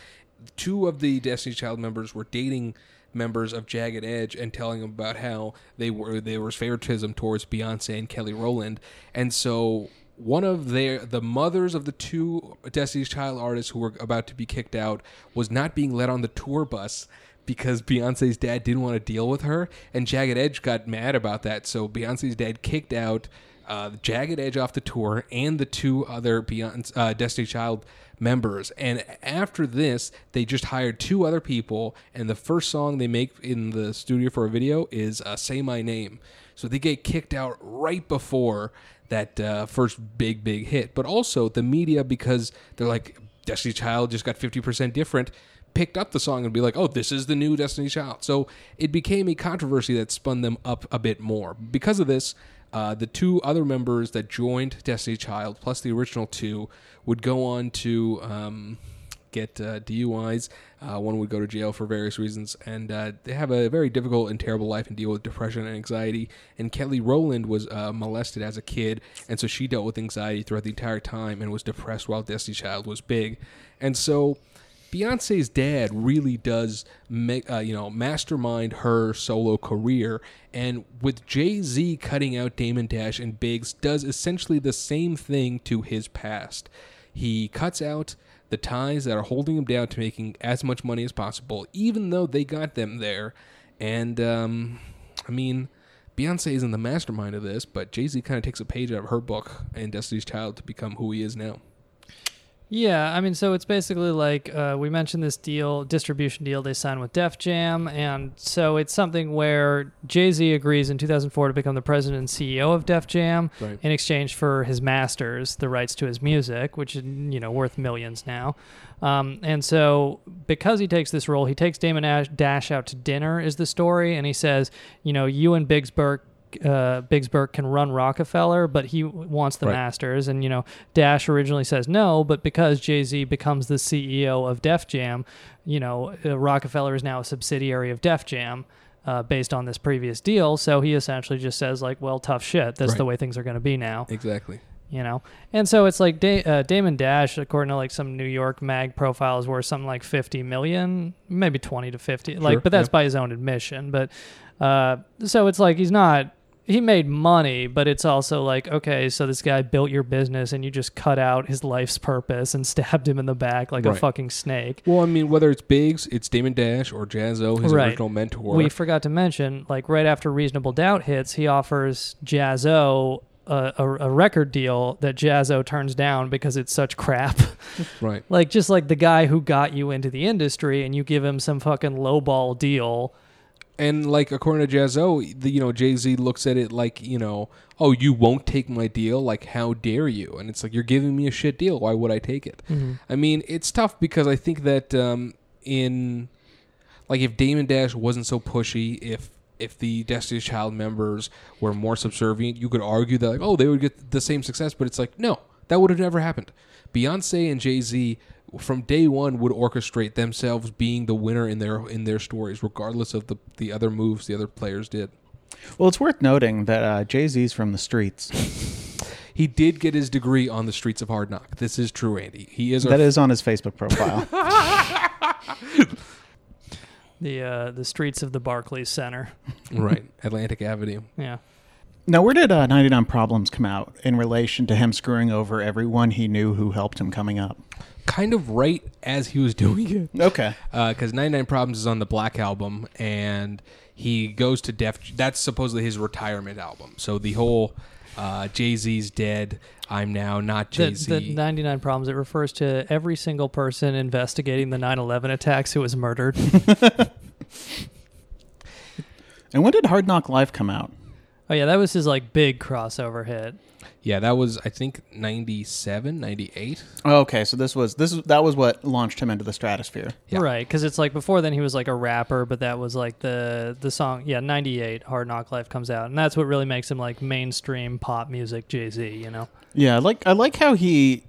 two of the Destiny's Child members were dating members of Jagged Edge and telling them about how they were there was favoritism towards Beyonce and Kelly Rowland, and so one of their the mothers of the two Destiny's Child artists who were about to be kicked out was not being let on the tour bus because Beyonce's dad didn't want to deal with her, and Jagged Edge got mad about that. So Beyonce's dad kicked out uh, Jagged Edge off the tour and the two other Beyonce, uh, Destiny Child members. And after this, they just hired two other people, and the first song they make in the studio for a video is uh, "Say My Name." So they get kicked out right before that uh, first big big hit. But also the media because they're like Destiny Child just got fifty percent different picked up the song and be like, "Oh, this is the new Destiny Child." So it became a controversy that spun them up a bit more. Because of this, uh, the two other members that joined Destiny Child, plus the original two, would go on to um, get uh, DUIs. Uh, one would go to jail for various reasons, and uh, they have a very difficult and terrible life and deal with depression and anxiety. And Kelly Rowland was uh, molested as a kid, and so she dealt with anxiety throughout the entire time and was depressed while Destiny Child was big. And so Beyonce's dad really does make uh, you know mastermind her solo career, and with Jay Z cutting out Damon Dash and Biggs, does essentially the same thing to his past. He cuts out the ties that are holding him down to making as much money as possible, even though they got them there. And um, I mean, Beyonce isn't the mastermind of this, but Jay Z kind of takes a page out of her book and Destiny's Child to become who he is now. Yeah, I mean, so it's basically like uh, we mentioned this deal, distribution deal they signed with Def Jam, and so it's something where Jay Z agrees in 2004 to become the president and CEO of Def Jam Right. in exchange for his masters, the rights to his music, which is you know worth millions now. Um, and so because he takes this role, he takes Damon Ash- Dash out to dinner, is the story, and he says, you know, you and Biggs Burke uh, Burke can run Roc-A-Fella, but he wants the Right. Masters. And, you know, Dash originally says no, but because Jay Z becomes the CEO of Def Jam, you know, uh, Roc-A-Fella is now a subsidiary of Def Jam. Uh, based on this previous deal, so he essentially just says like, "Well, tough shit. That's the way things are going to be now." Exactly. you know and so it's like da- uh, damon dash according to like some new york mag profiles worth something like 50 million maybe 20 to 50 like but that's yeah. by his own admission but uh so it's like he's not he made money but it's also like okay so this guy built your business and you just cut out his life's purpose and stabbed him in the back like a fucking snake Well, I mean, whether it's Biggs, it's Damon Dash, or Jaz-O, his Right. original mentor. we forgot to mention like right after reasonable doubt hits he offers Jaz-O a, a, a record deal that Jaz-O turns down because it's such crap right. like just like the guy who got you into the industry and you give him some fucking lowball deal And like according to Jaz-O, the, you know Jay Z looks at it like you know, oh, you won't take my deal. Like, how dare you? And it's like you're giving me a shit deal. Why would I take it? I mean, it's tough because I think that um, in like if Damon Dash wasn't so pushy, if if the Destiny's Child members were more subservient, you could argue that like, oh, they would get the same success. But it's like, no, that would have never happened. Beyonce and Jay Z from day one would orchestrate themselves being the winner in their in their stories, regardless of the the other moves the other players did. Well, it's worth noting that uh, Jay Z's from the streets. He did get his degree on the streets of Hard Knock. This is true, Andy. He is. Our, That is on his Facebook profile. the uh the streets of the barclays center right. Atlantic Avenue. yeah now, where did uh, 99 Problems come out in relation to him screwing over everyone he knew who helped him coming up? Kind of right as he was doing it. Okay. because 99 Problems is on the Black Album, and he goes to Def. That's supposedly his retirement album. So the whole uh, Jay Z's dead. I'm now not the, Jay Z. the 99 problems it refers to every single person investigating the 9-11 attacks who was murdered And when did Hard Knock Life come out? oh yeah that was his like big crossover hit yeah, that was I think 97, 98. Oh, okay, so this was this is- that was what launched him into the stratosphere. Yeah. right because it's like before then he was like a rapper but that was like the the song yeah 98 hard knock life comes out and that's what really makes him like mainstream pop music jay-z you know Yeah, I like I like how he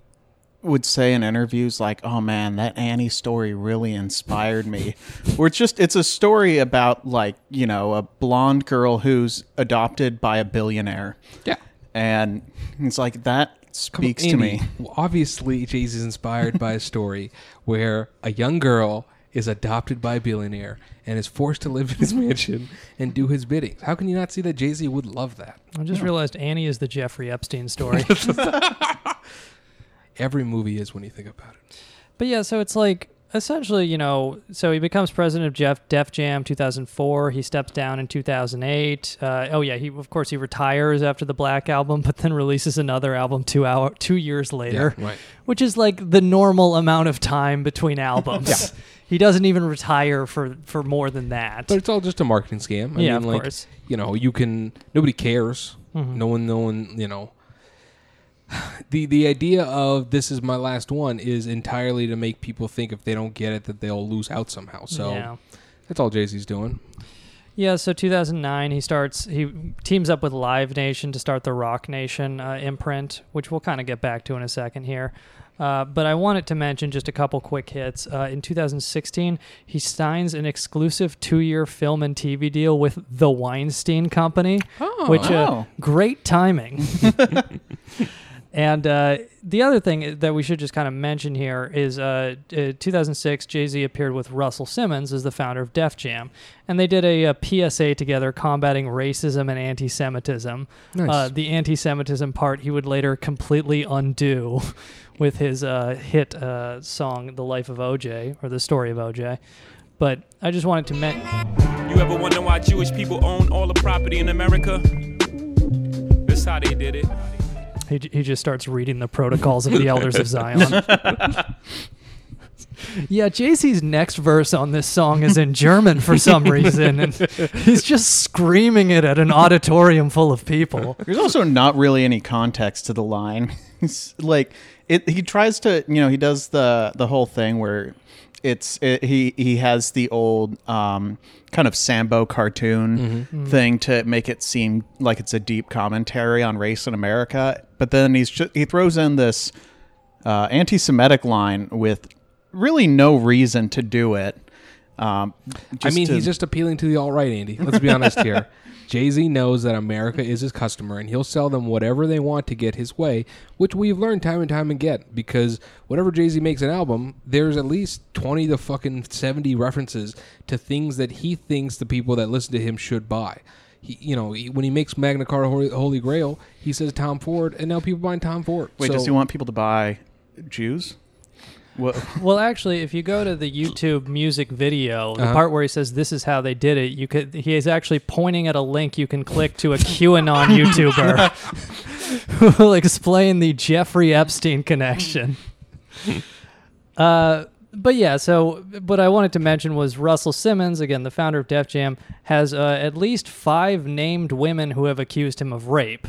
would say in interviews like, "Oh man, that Annie story really inspired me." Where it's just it's a story about like, you know, a blonde girl who's adopted by a billionaire. Yeah. And it's like that Come on, speaks to Andy, me. Obviously, Jay Z is inspired by a story where a young girl is adopted by a billionaire and is forced to live in his mansion and do his bidding. How can you not see that Jay Z would love that? I just realized Annie is the Jeffrey Epstein story. Every movie is when you think about it. But yeah, so it's like essentially, you know, so he becomes president of Jeff Def Jam 2004. He steps down in 2008. Uh, oh yeah, he of course he retires after the Black album, but then releases another album two hour two years later, Yeah, right. which is like the normal amount of time between albums. He doesn't even retire for for more than that. But it's all just a marketing scam. I Yeah, mean, of like, course. You know, you can. Nobody cares. Mm-hmm. No one. No one. You know. The the idea of this is my last one is entirely to make people think if they don't get it that they'll lose out somehow. So yeah. that's all Jay Z's doing. Yeah, so 2009, he starts, he teams up with Live Nation to start the Roc Nation uh, imprint, which we'll kind of get back to in a second here. Uh, but I wanted to mention just a couple quick hits. Uh, in 2016, he signs an exclusive two year film and TV deal with the Weinstein Company, which, uh, Oh. great timing. And uh, the other thing that we should just kind of mention here is uh, uh, 2006, Jay Z appeared with Russell Simmons as the founder of Def Jam. And they did a, a PSA together combating racism and anti Semitism. Nice. Uh, the anti Semitism part he would later completely undo with his uh, hit uh, song, The Life of OJ, or The Story of OJ. But I just wanted to mention. You ever wonder why Jewish people own all the property in America? That's how they did it. He, he just starts reading the protocols of the elders of Zion. yeah, Jay Z's next verse on this song is in German for some reason, and he's just screaming it at an auditorium full of people. There's also not really any context to the line. It's like it. He tries to, you know, he does the the whole thing where it's it, he he has the old um, kind of Sambo cartoon thing to make it seem like it's a deep commentary on race in America. But then he's just, he throws in this uh, anti-Semitic line with really no reason to do it. Um, I mean, to- he's just appealing to the alt right, Andy. Let's be honest here. Jay Z knows that America is his customer, and he'll sell them whatever they want to get his way, which we've learned time and time again. Because whenever Jay Z makes an album, there's at least twenty to fucking seventy references to things that he thinks the people that listen to him should buy. He, you know, he, when he makes Magna Carta Holy, Holy Grail, he says Tom Ford, and now people buying Tom Ford. wait, So- does he want people to buy Jews? What? Well, actually, if you go to the YouTube music video, the Uh-huh. part where he says this is how they did it, you could he is actually pointing at a link you can click to a QAnon YouTuber who will explain the Jeffrey Epstein connection. Uh, but yeah, so what I wanted to mention was Russell Simmons, again, the founder of Def Jam, has uh, at least five named women who have accused him of rape.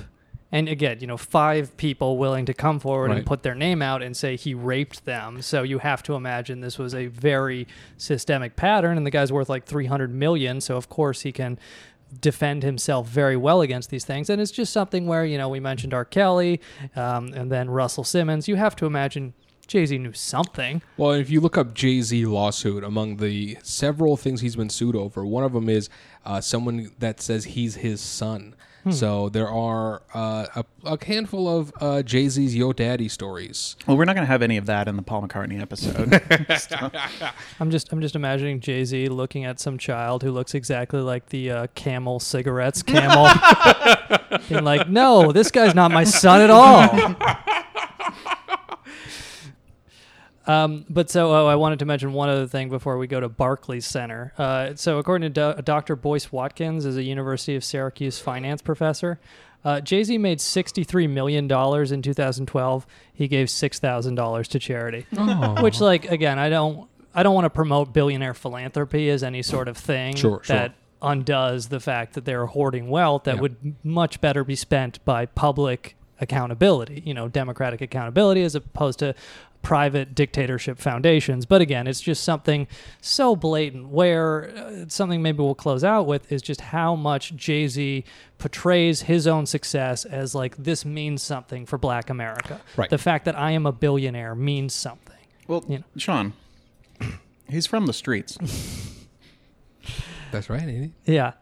And again, you know, five people willing to come forward and put their name out and say he raped them. So you have to imagine this was a very systemic pattern. And the guy's worth like 300 million. So of course he can defend himself very well against these things. And it's just something where, you know, we mentioned R. Kelly um, and then Russell Simmons. You have to imagine Jay Z knew something. Well, if you look up Jay Z lawsuit, among the several things he's been sued over, one of them is uh, someone that says he's his son. So there are uh, a, a handful of uh, Jay Z's Yo Daddy stories. Well, we're not going to have any of that in the Paul McCartney episode. I'm just I'm just imagining Jay Z looking at some child who looks exactly like the uh, Camel cigarettes Camel, and like, "No, this guy's not my son at all." Um, but so oh, I wanted to mention one other thing before we go to Barclays Center. Uh, so according to Do- Dr. Boyce Watkins, is a University of Syracuse finance professor. Uh, Jay Z made sixty-three million dollars in 2012. He gave six thousand dollars to charity, which, like, again, I don't, I don't want to promote billionaire philanthropy as any sort of thing Sure, sure. that undoes the fact that they're hoarding wealth that Yeah. would much better be spent by public accountability, you know, democratic accountability as opposed to private dictatorship foundations. But again, it's just something so blatant where uh, something maybe we'll close out with is just how much Jay Z portrays his own success as like this means something for black America. Right. The fact that I am a billionaire means something. well, You know. Sean, he's from the streets. That's right, Andy. Yeah.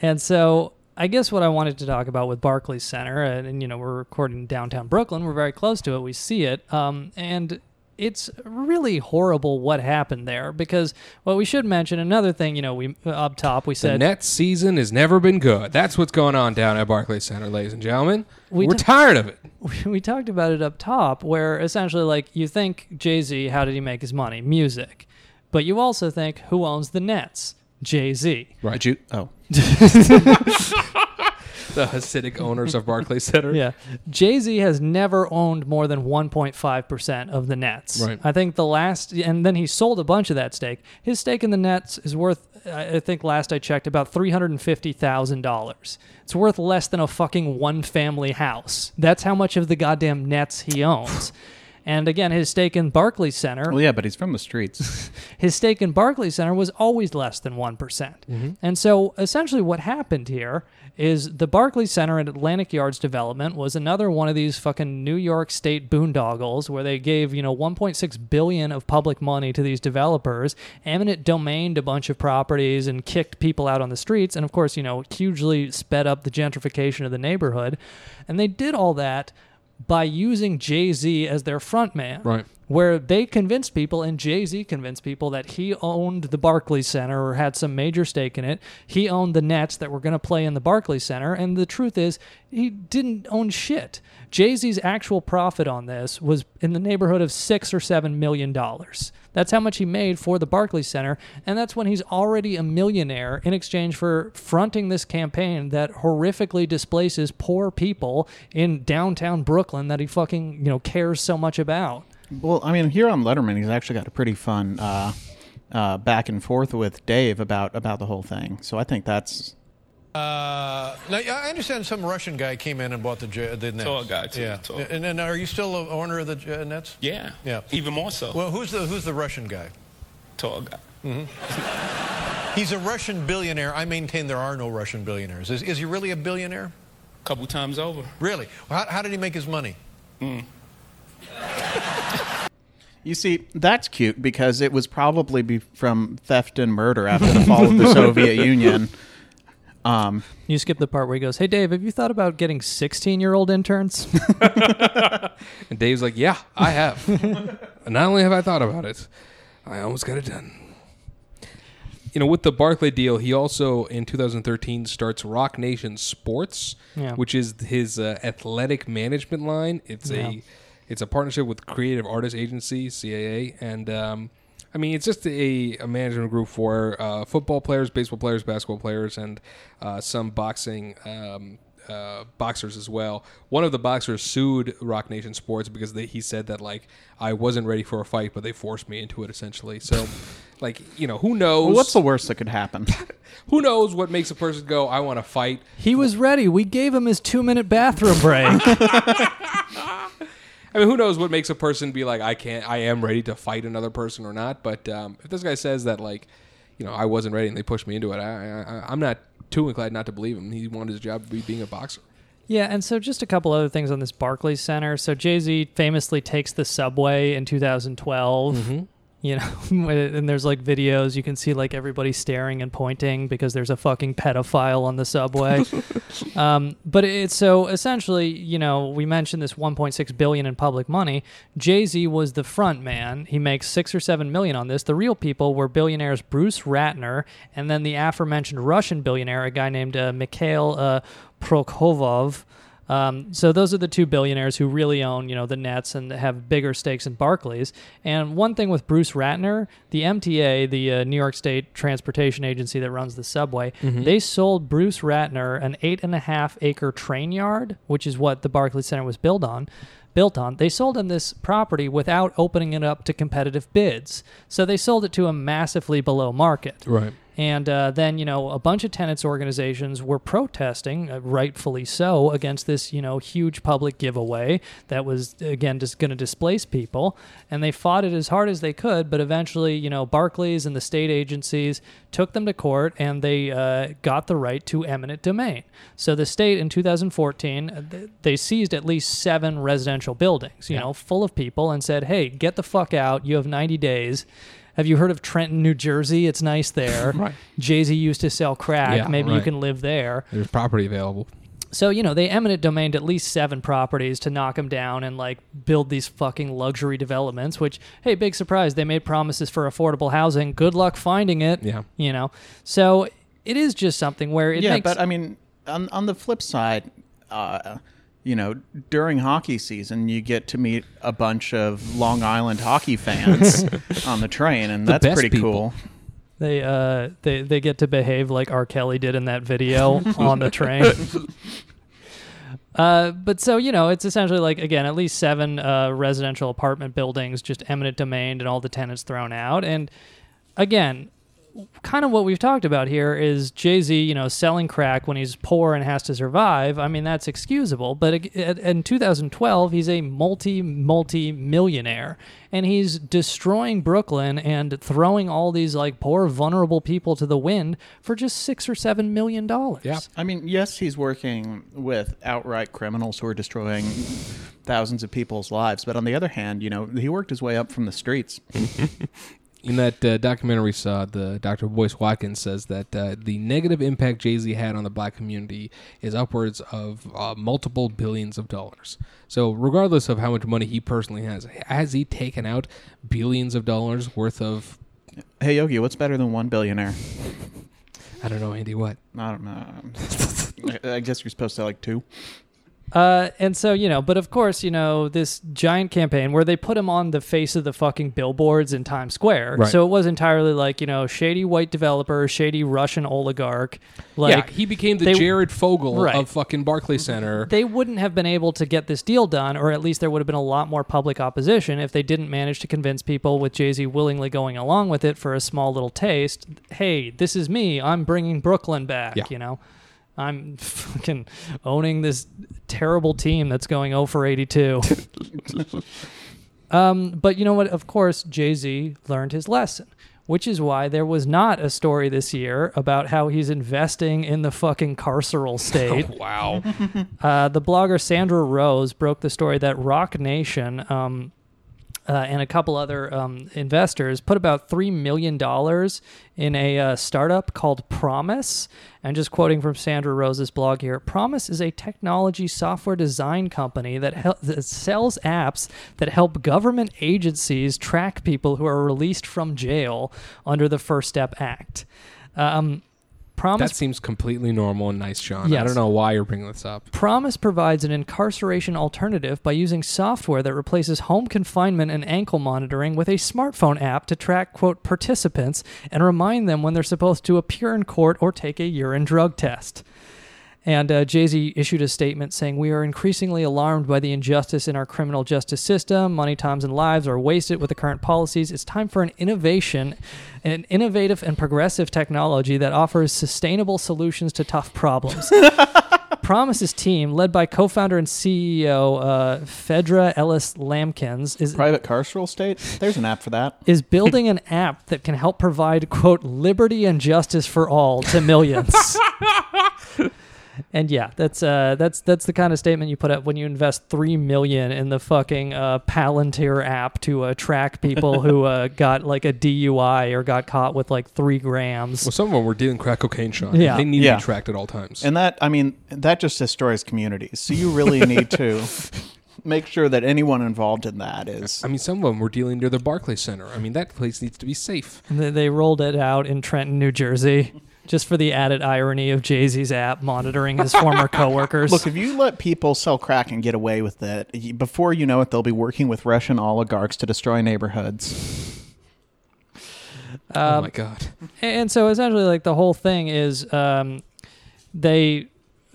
And so I guess what I wanted to talk about with Barclays Center, and, and, you know, we're recording downtown Brooklyn. We're very close to it. We see it. Um, and it's really horrible what happened there because well, we should mention another thing. You know, we up top we said The Nets season has never been good. That's what's going on down at Barclays Center, ladies and gentlemen. We We are t- tired of it. we talked about it up top, where essentially, like, you think Jay Z, how did he make his money? Music. But you also think, who owns the Nets? Jay Z. Right. Did you? Oh, The Hasidic owners of Barclays Center. Yeah. Jay Z has never owned more than 1.5% of the Nets. Right. I think the last, and then he sold a bunch of that stake. His stake in the Nets is worth, I think last I checked, about $350,000. It's worth less than a fucking one family house. That's how much of the goddamn Nets he owns. And again, his stake in Barclays Center. well, yeah, but he's from the streets. his stake in Barclays Center was always less than one mm-hmm. And so essentially what happened here is the Barclays Center at Atlantic Yards development was another one of these fucking New York State boondoggles where they gave, you know, 1.6 billion of public money to these developers, eminent domained a bunch of properties and kicked people out on the streets and of course, you know, hugely sped up the gentrification of the neighborhood. And they did all that by using Jay-Z as their front man Right. where they convinced people and Jay-Z convinced people that he owned the Barclays Center or had some major stake in it. He owned the Nets that were going to play in the Barclays Center and the truth is he didn't own shit. Jay-Z's actual profit on this was in the neighborhood of 6 or 7 million dollars. That's how much he made for the Barclays Center and that's when he's already a millionaire in exchange for fronting this campaign that horrifically displaces poor people in downtown Brooklyn that he fucking, you know, cares so much about. well, I mean, here on Letterman, he's actually got a pretty fun uh, uh, back and forth with Dave about about the whole thing. So I think that's Uh, now, I understand some Russian guy came in and bought the J- the Nets. Tall guy, too, Yeah. tall. And then, are you still a owner of the J- Nets? Yeah. Yeah. Even more so. Well, who's the who's the Russian guy? Tall guy. He's a Russian billionaire. I maintain there are no Russian billionaires. Is, is he really a billionaire? A couple times over. Really? How, how did he make his money? You see, that's cute because it was probably be from theft and murder after the fall of the Soviet Union. Um, You skip the part where he goes, "Hey Dave, have you thought about getting 16-year-old interns?" And Dave's like, yeah, I have. and not only have I thought about it, I almost got it done. You know, with the Barclay deal, he also in 2013 starts Roc Nation Sports, Yeah. which is his uh, athletic management line. It's Yeah. a it's a partnership with Creative Artists Agency (CAA), and um, I mean it's just a, a management group for uh, football players, baseball players, basketball players, and uh, some boxing. Um, uh, boxers as well. One of the boxers sued Roc Nation Sports because they, he said that like I wasn't ready for a fight, but they forced me into it essentially. So, like you know, who knows? well, what's the worst that could happen? who knows what makes a person go, I want to fight? he was ready. We gave him his 2-minute bathroom break. I mean, who knows what makes a person be like, I can't, I am ready to fight another person or not. But um, if this guy says that, like, you know, I wasn't ready and they pushed me into it, I, I, I'm not too inclined not to believe him. He wanted his job to be being a boxer. Yeah, and so just a couple other things on this Barclays Center. So Jay Z famously takes the subway in 2012. You know, and there's like videos you can see like everybody staring and pointing because there's a fucking pedophile on the subway. um, but it's so essentially, you know, we mentioned this 1.6 billion in public money. Jay Z was the front man. He makes six or seven million on this. The real people were billionaires Bruce Ratner and then the aforementioned Russian billionaire, a guy named uh, Mikhail uh, Prokhorov. Um, so those are the two billionaires who really own, you know, the Nets and have bigger stakes in Barclays. And one thing with Bruce Ratner, the MTA, the uh, New York State Transportation Agency that runs the subway, they sold Bruce Ratner an eight and a half acre train yard, which is what the Barclays Center was built on. Built on, they sold him this property without opening it up to competitive bids. So they sold it to him massively below market. Right. And uh, then, you know, a bunch of tenants organizations were protesting, uh, rightfully so, against this, you know, huge public giveaway that was, again, just going to displace people. And they fought it as hard as they could. But eventually, you know, Barclays and the state agencies took them to court and they uh, got the right to eminent domain. So the state in 2014, uh, they seized at least seven residential buildings, you know, full of people and said, hey, get the fuck out. You have 90 days. Have you heard of Trenton, New Jersey? It's nice there. Right. Jay Z used to sell crack. Yeah, Maybe you can live there. There's property available. So, you know, they eminent domained at least seven properties to knock them down and like build these fucking luxury developments, which, hey, big surprise, they made promises for affordable housing. Good luck finding it. Yeah. You know, so it is just something where it yeah, makes. but I mean, on on the flip side, uh, you know, during hockey season, you get to meet a bunch of Long Island hockey fans on the train, and The that's pretty people. cool. They uh they they get to behave like R. Kelly did in that video on the train. Uh, but so you know, it's essentially like again, at least seven uh, residential apartment buildings, just eminent domain, and all the tenants thrown out. And again, kind of what we've talked about here is Jay Z, you know, selling crack when he's poor and has to survive. I mean, that's excusable. But in 2012, he's a multi multi millionaire, and he's destroying Brooklyn and throwing all these like poor vulnerable people to the wind for just six or seven million dollars. Yeah. I mean, yes, he's working with outright criminals who are destroying thousands of people's lives, but on the other hand, you know, he worked his way up from the streets. In that uh, documentary, we saw the Dr. Boyce Watkins says that uh, the negative impact Jay Z had on the black community is upwards of uh, multiple billions of dollars. So, regardless of how much money he personally has, has he taken out billions of dollars worth of? Hey Yogi, what's better than one billionaire? I don't know, Andy. What? I don't know. I- I guess you're supposed to like two. Uh, and so you know, but of course, you know this giant campaign where they put him on the face of the fucking billboards in Times Square. Right. So it was entirely like you know, shady white developer, shady Russian oligarch. Like yeah, he became the they- Jared Fogle Right. of fucking Barclay Center. they wouldn't have been able to get this deal done, or at least there would have been a lot more public opposition if they didn't manage to convince people with Jay Z willingly going along with it for a small little taste. Hey, this is me. I'm bringing Brooklyn back. Yeah. You know, I'm fucking owning this terrible team that's going 0 for 82. um, but you know what? Of course, Jay Z learned his lesson. Which is why there was not a story this year about how he's investing in the fucking carceral state. wow. Uh, the blogger Sandra Rose broke the story that Roc Nation um, uh, and a couple other um, investors put about $3 million in a uh, startup called Promise. And just quoting from Sandra Rose's blog here Promise is a technology software design company that, hel- that sells apps that help government agencies track people who are released from jail under the First Step Act. Um, Promise That seems completely normal and nice, Sean. I don't know why you're bringing this up. Promise provides an incarceration alternative by using software that replaces home confinement and ankle monitoring with a smartphone app to track, quote, participants and remind them when they're supposed to appear in court or take a urine drug test. And uh, Jay Z issued a statement saying, We are increasingly alarmed by the injustice in our criminal justice system. Money, times, and lives are wasted with the current policies. It's time for an innovation, an innovative and progressive technology that offers sustainable solutions to tough problems. Promise's team, led by co founder and CEO uh, Phaedra Ellis Lamkins, is Private carceral state? There's an app for that. is building an app that can help provide quote liberty and justice for all to millions. and yeah, that's uh that's that's the kind of statement you put up when you invest three million in the fucking uh, Palantir app to uh, track people who uh, got like a DUI or got caught with like three grams. Well, some of them were dealing crack cocaine, Sean. Yeah. They need Yeah. to be tracked at all times. And that, I mean, that just destroys communities. So you really need to make sure that anyone involved in that is. I mean, some of them were dealing near the Barclay Center. I mean, that place needs to be safe. They, they rolled it out in Trenton, New Jersey. Just for the added irony of Jay Z's app monitoring his former coworkers. Look, if you let people sell crack and get away with it, before you know it, they'll be working with Russian oligarchs to destroy neighborhoods. oh Um, my god. And so essentially, like the whole thing is, um, they,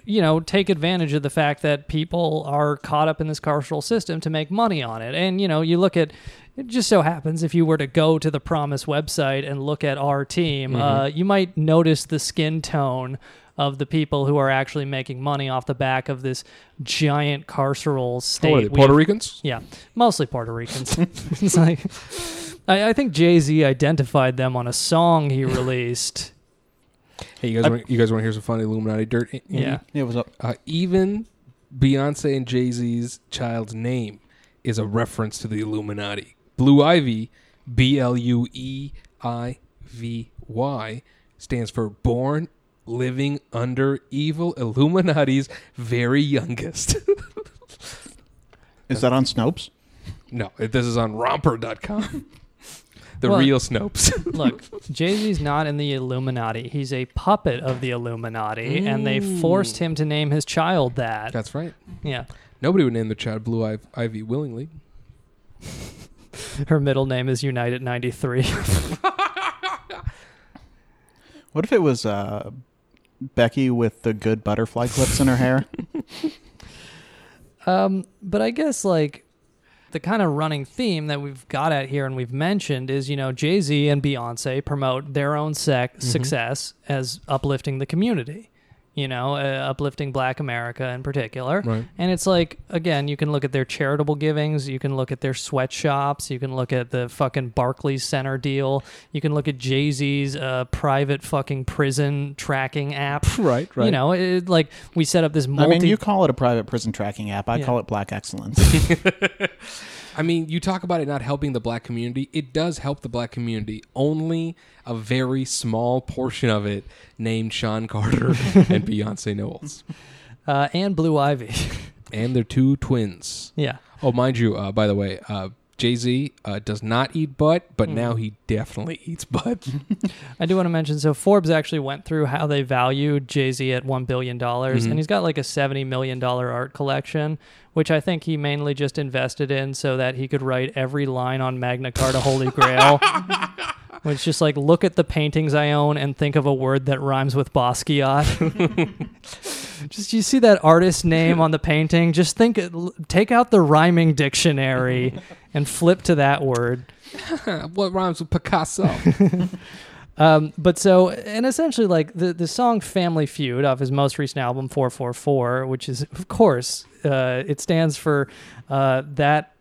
you know, take advantage of the fact that people are caught up in this carceral system to make money on it. And you know, you look at. It just so happens if you were to go to the Promise website and look at our team, uh, you might notice the skin tone of the people who are actually making money off the back of this giant carceral state. Oh, are they Puerto have- Ricans? yeah, mostly Puerto Ricans. it's like, I, I think Jay Z identified them on a song he released. Hey, you guys, want, you guys want to hear some funny Illuminati dirt? Andy? Yeah. Yeah, what's up? Uh, even Beyonce and Jay Z's child's name is a reference to the Illuminati. Blue Ivy, B L U E I V Y, stands for Born living under evil Illuminati's very youngest. Is that on Snopes? no, this is on romper.com. The Well- real Snopes. Look, Jay Z's not in the Illuminati. He's a puppet of the Illuminati, and they mm. forced him to name his child that. That's right. yeah. Nobody would name their child Blue Ivy willingly. Her middle name is United 93. What if it was uh, Becky with the good butterfly clips in her hair? Um, but I guess like the kind of running theme that we've got at here and we've mentioned is you know Jay Z and Beyonce promote their own sec- Mm-hmm. success as uplifting the community. You know, uh, uplifting Black America in particular. Right. And it's like, again, you can look at their charitable givings. You can look at their sweatshops. You can look at the fucking Barclays Center deal. You can look at Jay Z's uh, private fucking prison tracking app. Right, right. You know, it, like we set up this multi- I mean, you call it a private prison tracking app. I Yeah. call it Black Excellence. I mean, you talk about it not helping the black community. It does help the black community. Only a very small portion of it named Sean Carter and Beyonce Knowles. uh, and Blue Ivy. And their two twins. yeah. Oh, mind you, uh, by the way, uh, Jay Z uh, does not eat butt, but now he definitely eats butt. I do want to mention so Forbes actually went through how they valued Jay Z at $1 billion, and he's got like a $70 million art collection, which I think he mainly just invested in so that he could write every line on Magna Carta Holy Grail. Which just like look at the paintings I own and think of a word that rhymes with Basquiat. just you see that artist name on the painting, just think take out the rhyming dictionary and flip to that word. what rhymes with Picasso? Um, but so, and essentially, like the the song "Family Feud" off his most recent album "Four Four Four, which is, of course, uh, it stands for uh, that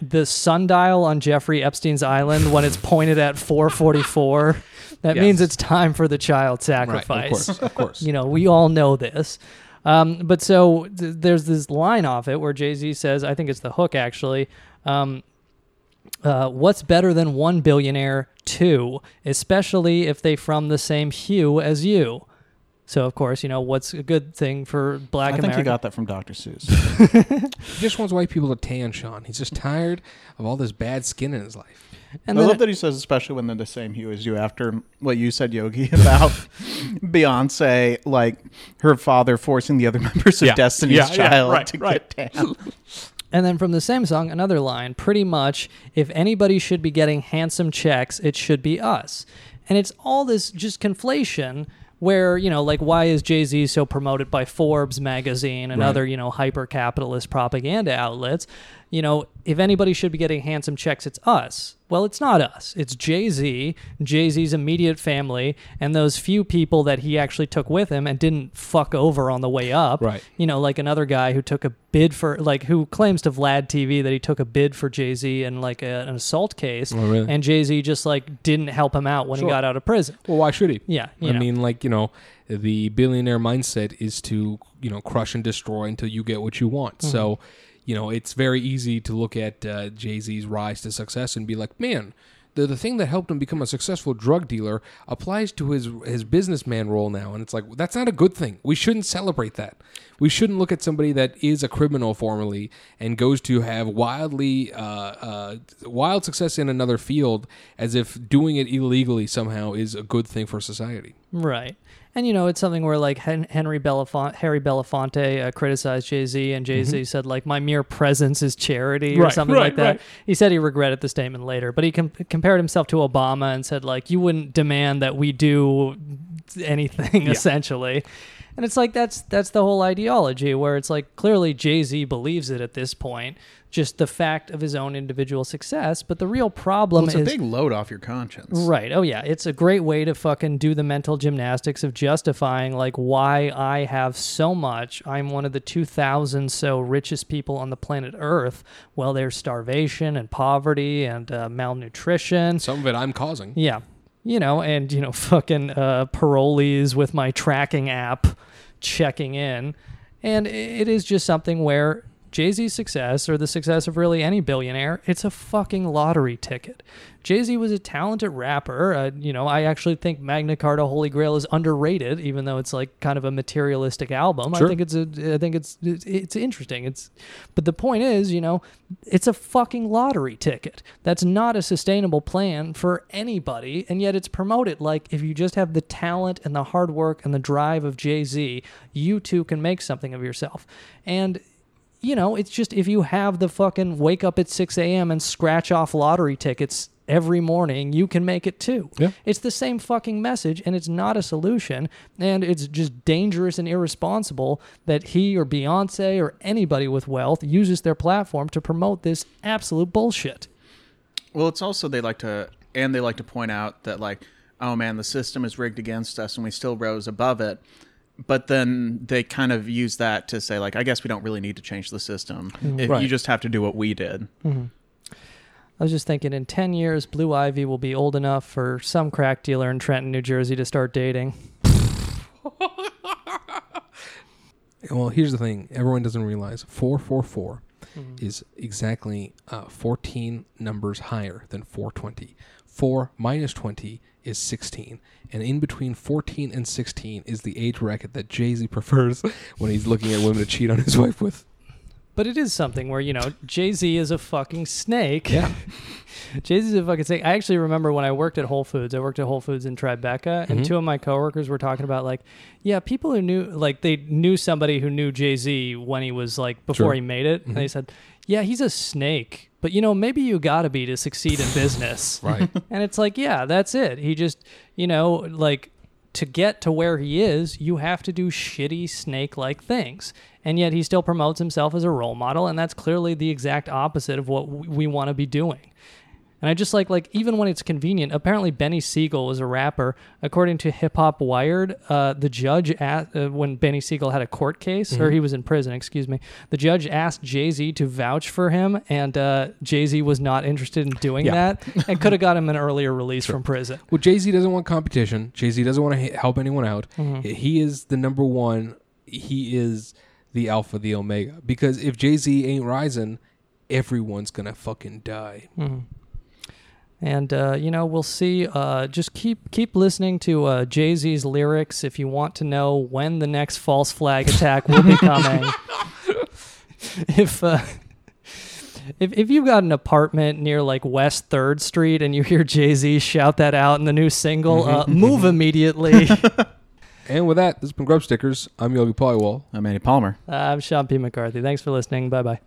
the sundial on Jeffrey Epstein's island when it's pointed at 444. That Yes. means it's time for the child right, sacrifice. of course, of course. You know, we all know this. Um, but so th- there's this line off it where Jay Z says, I think it's the hook actually. Um, uh, what's better than one billionaire? Two, especially if they from the same hue as you. So of course, you know what's a good thing for Black I think America. you got that from Dr. Seuss. He just wants white people to tan Sean. He's just tired of all this bad skin in his life. and I then love that he says, especially when they're the same hue as you. After what you said, Yogi, about Beyonce, like her father forcing the other members of Yeah. Destiny's Yeah, yeah, Child right, to right. get tan. And then from the same song, another line pretty much, if anybody should be getting handsome checks, it should be us. And it's all this just conflation where, you know, like, why is Jay Z so promoted by Forbes magazine and Right. other, you know, hyper capitalist propaganda outlets? You know, if anybody should be getting handsome checks, it's us. Well, it's not us. It's Jay Z, Jay Z's immediate family, and those few people that he actually took with him and didn't fuck over on the way up Right. you know, like another guy who took a bid for, like, who claims to Vlad TV that he took a bid for Jay Z in like a, an assault case, Oh, really? and Jay Z just like didn't help him out when Sure. he got out of prison. Well, why should he? Yeah, I know. mean, like you know, the billionaire mindset is to you know crush and destroy until you get what you want. Mm-hmm. So, you know, it's very easy to look at uh, Jay Z's rise to success and be like, man. The, the thing that helped him become a successful drug dealer applies to his his businessman role now, and it's like that's not a good thing. We shouldn't celebrate that. We shouldn't look at somebody that is a criminal formerly and goes to have wildly uh, uh, wild success in another field as if doing it illegally somehow is a good thing for society. Right. And you know, it's something where like Hen- Henry Belafonte, Harry Belafonte uh, criticized Jay Z, and Jay Z said like, "My mere presence is charity" or Mm-hmm. Right, something right, like that. right. He said he regretted the statement later, but he com- compared himself to Obama and said like, "You wouldn't demand that we do anything essentially." And it's like that's that's the whole ideology where it's like clearly Jay Z believes it at this point, just the fact of his own individual success. But the real problem Well, it's is a big load off your conscience. Right. Oh yeah, it's a great way to fucking do the mental gymnastics of justifying like why I have so much. I'm one of the 2000 so richest people on the planet Earth. Well, there's starvation and poverty and uh, malnutrition. Some of it I'm causing. Yeah. You know, and you know, fucking uh, parolees with my tracking app checking in. And it is just something where Jay Z's success, or the success of really any billionaire, it's a fucking lottery ticket. Jay Z was a talented rapper. Uh, you know, I actually think Magna Carta Holy Grail is underrated, even though it's like kind of a materialistic album. Sure. I think it's a, I think it's, it's it's interesting. It's, but the point is, you know, it's a fucking lottery ticket. That's not a sustainable plan for anybody, and yet it's promoted like if you just have the talent and the hard work and the drive of Jay Z, you too can make something of yourself. And you know, it's just if you have the fucking wake up at 6 a.m. and scratch off lottery tickets every morning, you can make it too. Yeah. It's the same fucking message and it's not a solution. And it's just dangerous and irresponsible that he or Beyonce or anybody with wealth uses their platform to promote this absolute bullshit. Well, it's also they like to, and they like to point out that like, oh man, the system is rigged against us, and we still rose above it. But then they kind of use that to say like, I guess we don't really need to change the system. If Right. you just have to do what we did. I was just thinking in 10 years, Blue Ivy will be old enough for some crack dealer in Trenton, New Jersey to start dating. Well, here's the thing: everyone doesn't realize four four four Mm-hmm. is exactly uh, fourteen numbers higher than four twenty. Four minus twenty is sixteen, and in between fourteen and sixteen is the age bracket that Jay Z prefers when he's looking at women to cheat on his wife with. But it is something where, you know, Jay Z is a fucking snake. Yeah. Jay Z is a fucking snake. I actually remember when I worked at Whole Foods, I worked at Whole Foods in Tribeca, and Mhm. two of my coworkers were talking about, like, yeah, people who knew, like, they knew somebody who knew Jay Z when he was, like, before Sure. he made it. And they Mhm. said, yeah, he's a snake. But, you know, maybe you gotta be to succeed in business. Right. And it's like, yeah, that's it. He just, you know, like to get to where he is, you have to do shitty snake like things. And yet he still promotes himself as a role model. And that's clearly the exact opposite of what we want to be doing. And I just like, like, even when it's convenient, apparently Beanie Sigel was a rapper. According to Hip Hop Wired, uh, the judge, asked, uh, when Beanie Sigel had a court case, or Mhm. he was in prison, excuse me, the judge asked Jay Z to vouch for him, and uh, Jay Z was not interested in doing Yeah. that and could have got him an earlier release from prison. Well, Jay Z doesn't want competition. Jay Z doesn't want to help anyone out. Mhm. He is the number one. He is the alpha, the omega. Because if Jay Z ain't rising, everyone's gonna fucking die. Mhm. And uh, you know, we'll see. Uh, just keep keep listening to uh, Jay Z's lyrics if you want to know when the next false flag attack will be coming. if uh, if if you've got an apartment near like West Third Street and you hear Jay Z shout that out in the new single, uh, move immediately. And with that, this has been Grub Stickers. I'm Yogi Polywall. I'm Andy Palmer. I'm Sean P. McCarthy. Thanks for listening. Bye bye.